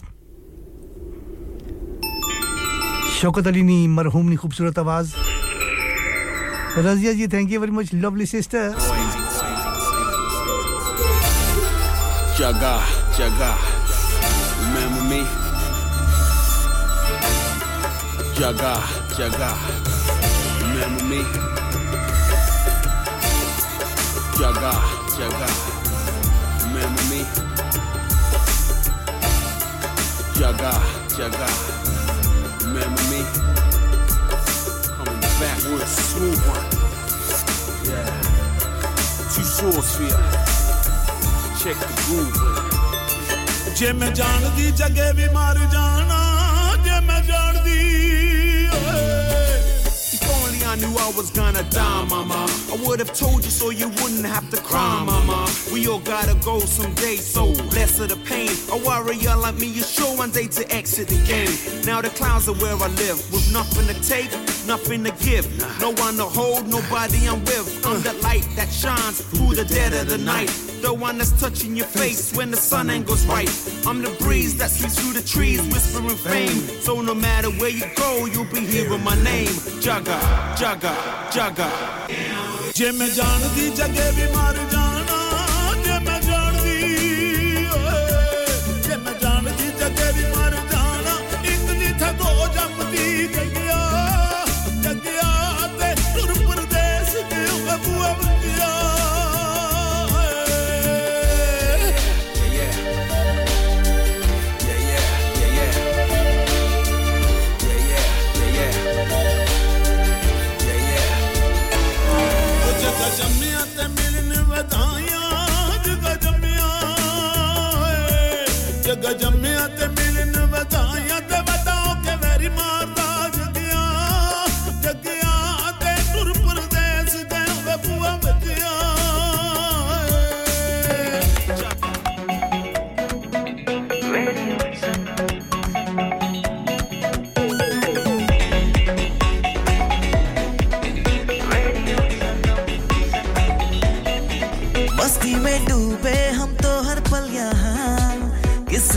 शौकत अली नी मरहूम नी खूबसूरत आवाज़। Razia ji thank you very much lovely sister Jaga, Jaga, remember me? Jaga, Jaga, remember me? Jaga, Jaga, remember me? Jaga, Jaga, remember me? Coming back with a smooth one. Yeah. Two swords for you Check the groove. ਜੇ ਮੈਂ ਜਾਣਦੀ ਜਗੇ ਵੀ ਮਰ ਜਾਣਾ ਜੇ ਮੈਂ ਜਾਣਦੀ If only I knew I was gonna die, mama. I would have told you so you wouldn't have to cry, mama. We all gotta go someday, so less of the pain. A warrior like me is sure one day to exit the game. Now the clouds are where I live, with nothing to take, nothing to give. No one to hold, nobody I'm with. I'm the light that shines through the dead of the night. The one that's touching your face when the sun angles right. I'm the breeze that sweeps through the trees, whispering fame. So no matter where you go, you'll be hearing my name. Jaga, Jaga, Jaga. The I gajam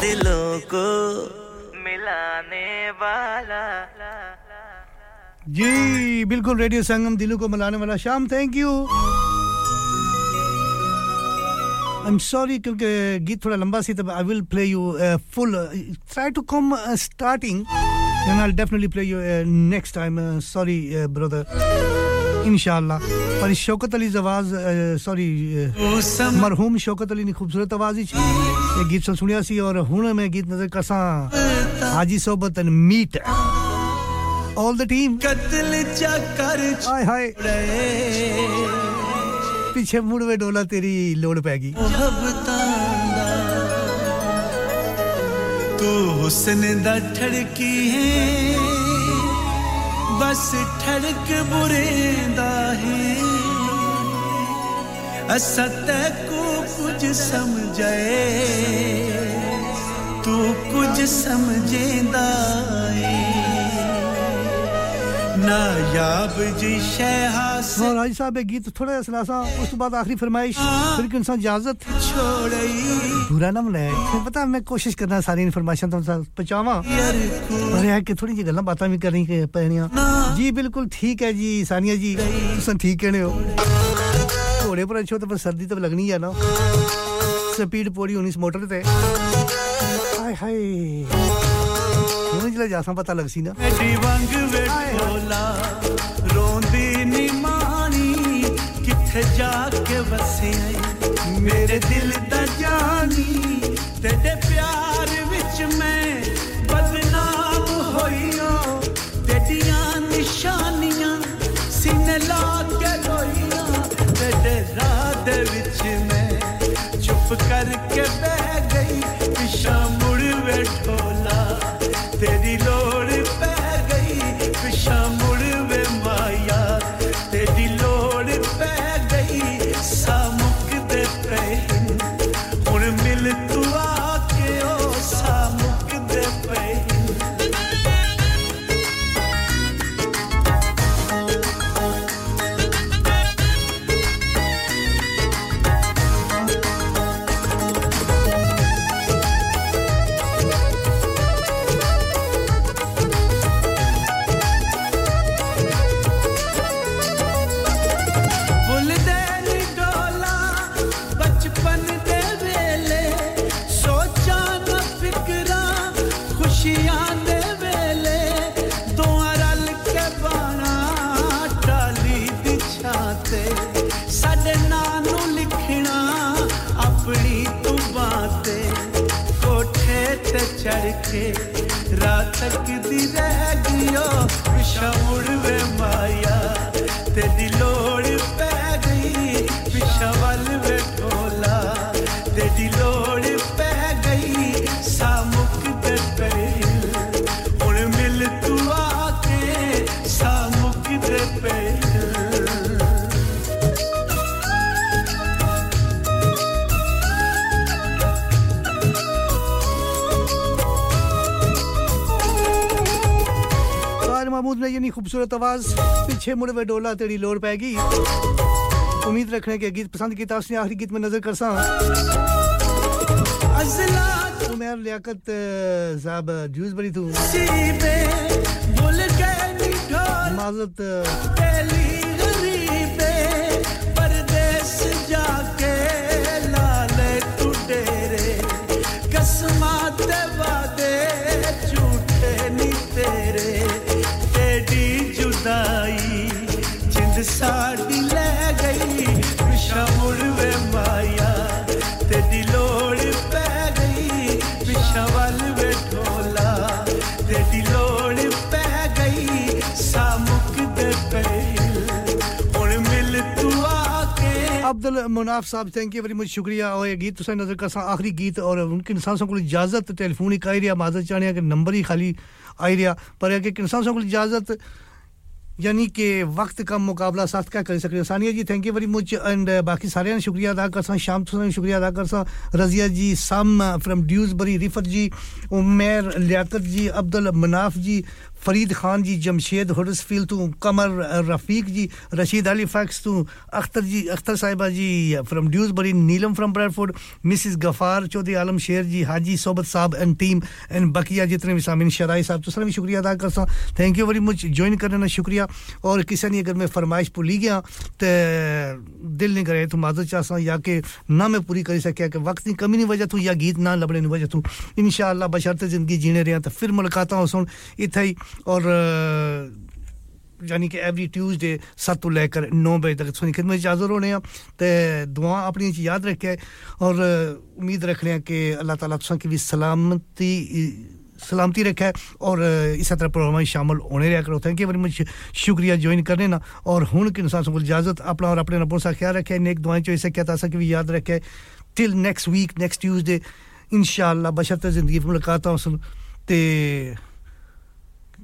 दिलों को मिलाने वाला। जी बिल्कुल radio संगम दिलों को मिलाने वाला। Sham thank you I am sorry क्योंकि गीत थोड़ा लंबा सी तो I will play you full try to come starting and I definitely play you next time sorry brother इंशाल्लाह। पर शौकत अली आवाज़ सॉरी मरहूम शौकत अली ने खूबसूरत आवाज़ ही ये गीत सुन सुनिया सी और हुन मैं गीत नज़र करसा। हाजी सोबत and meat. All the team कत्ल चक्कर हाय हाय। पीछे मुड़वे डोला तेरी लोड़ पैगी। तू हुस्न दा ठड़की है। बस ठड़क बुरेंदा है असा को कुछ समझे तू कुछ समझेंदा है। और राज साहब एक गीत थोड़ा सलासा उस बाद आखिरी फरमाइश फिर कि इंसान इजाज़त। बुरा ना मनाए। फिर पता मैं कोशिश करना सारी इन्फॉर्मेशन तक पहुंचावा। पर यार कि थोड़ी जी गल्ला बातें भी करनी के पैनिया। जी बिल्कुल ठीक है जी सानिया जी। तुम ठीक कहने हो। घोड़े पर अच्छो तो पर सर्दी तो लगनी है ना। स्पीड पूरी होनी इस मोटर ते। हाय हाय। ਹੁਣ ਜਿਹੜਾ ਜਾਸਾਂ ਪਤਾ ਲੱਗ ਸੀ ਨਾ ਐਡੀ ਵੰਗ ਵੇਖੋਲਾ ਰੋਂਦੀ ਨੀ ਮਾਣੀ ਕਿੱਥੇ ਜਾ ਕੇ ਵਸਿਆ ਮੇਰੇ ਦਿਲ ਦਾ ਜਾਨੀ ਤੇਰੇ ਪਿਆਰ ਵਿੱਚ ਮੈਂ महमूद ने यानी खूबसूरत आवाज़। पीछे मुड़ वे डोला तेरी लोड़ पैगी। उम्मीद रखने के गीत पसंद किया उसने आखिरी गीत में नज़र कर सा उमेर लियाकत साहब जूस बड़ी तू। माजरत अब्दुल मुनाफ साहब थैंक यू वेरी मच शुक्रिया। और ये गीत तुसें नज़र कर आखिरी गीत, और उनके इंसान को इजाज़त, टेलीफोन ही आई रहा, माजर चाहने कि नंबर ही खाली आई पर कि इंसान को इजाज़त यानी कि वक्त का मुकाबला सख्त का कर सकते Sania ji thank you very much and बाकी सारे शुक्रिया अदा कर सा शाम तो शुक्रिया अदा कर सा Razia ji, some from Dewsbury refer ji, Umer, Liaquat ji, Abdul Manaf ji Farid Khan ji Jamshed Huddersfield तू कमर रफीक जी रशीद अली फैक्स तू अख्तर जी अख्तर साहिबा जी from Dewsbury Neelam from Bradford Mrs Ghaffar Chaudhry Alam Sher ji Haji सोबत साहब एंड टीम एंड बकिया जितने भी सामिन शराई साहब तो सर भी शुक्रिया अदा करता thank you very much join करने का शुक्रिया और किसी ने अगर मैं फरमाइश भुली गया तो दिल नहीं करे तो माजत चाह या कि ना मैं पूरी कर सकिया कि वक्त की कमी नहीं वजह तू या गीत ना लभने की वजह तू इन शाला बशरत ज़िंदगी जीने रहे तो फिर मुलाकात हो सुन इतना ही और यानी कि एवरी ट्यूसडे सत्त तो लेकर नौ बजे तक थोड़ी खिदमत च हाज़र होने ते दुआ अपनी याद रखे और, उम्मीद रखने कि अल्लाह ताला तुसा की भी सलामती रखे और, इस तरह प्रोग्राम शामिल होने रहा करो। थैंक यू वेरी मच शुक्रिया ज्वाइन करने ना। और हूँ कि इंसान को इजाज़त अपना और अपने नबों सा ख्याल रखे, नेक दुआएँ चो इसे कहता सा भी याद रखे। Till next week next Tuesday इंशाल्लाह बशर्ते ज़िंदगी मुलाकात हो। सुन ते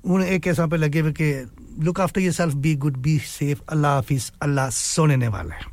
हूँ एक ऐसा पे लगे हुए कि look after yourself be good be safe Allah हाफिज अल्लाह सोने वाला है।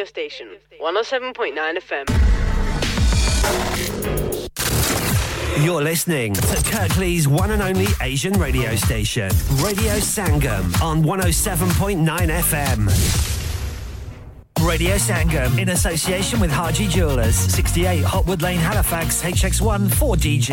Radio station, 107.9 FM. You're listening to Kirklees one and only Asian radio station, Radio Sangam on 107.9 FM. Radio Sangam in association with Haji Jewelers, 68 Hotwood Lane, Halifax, HX1 4DG.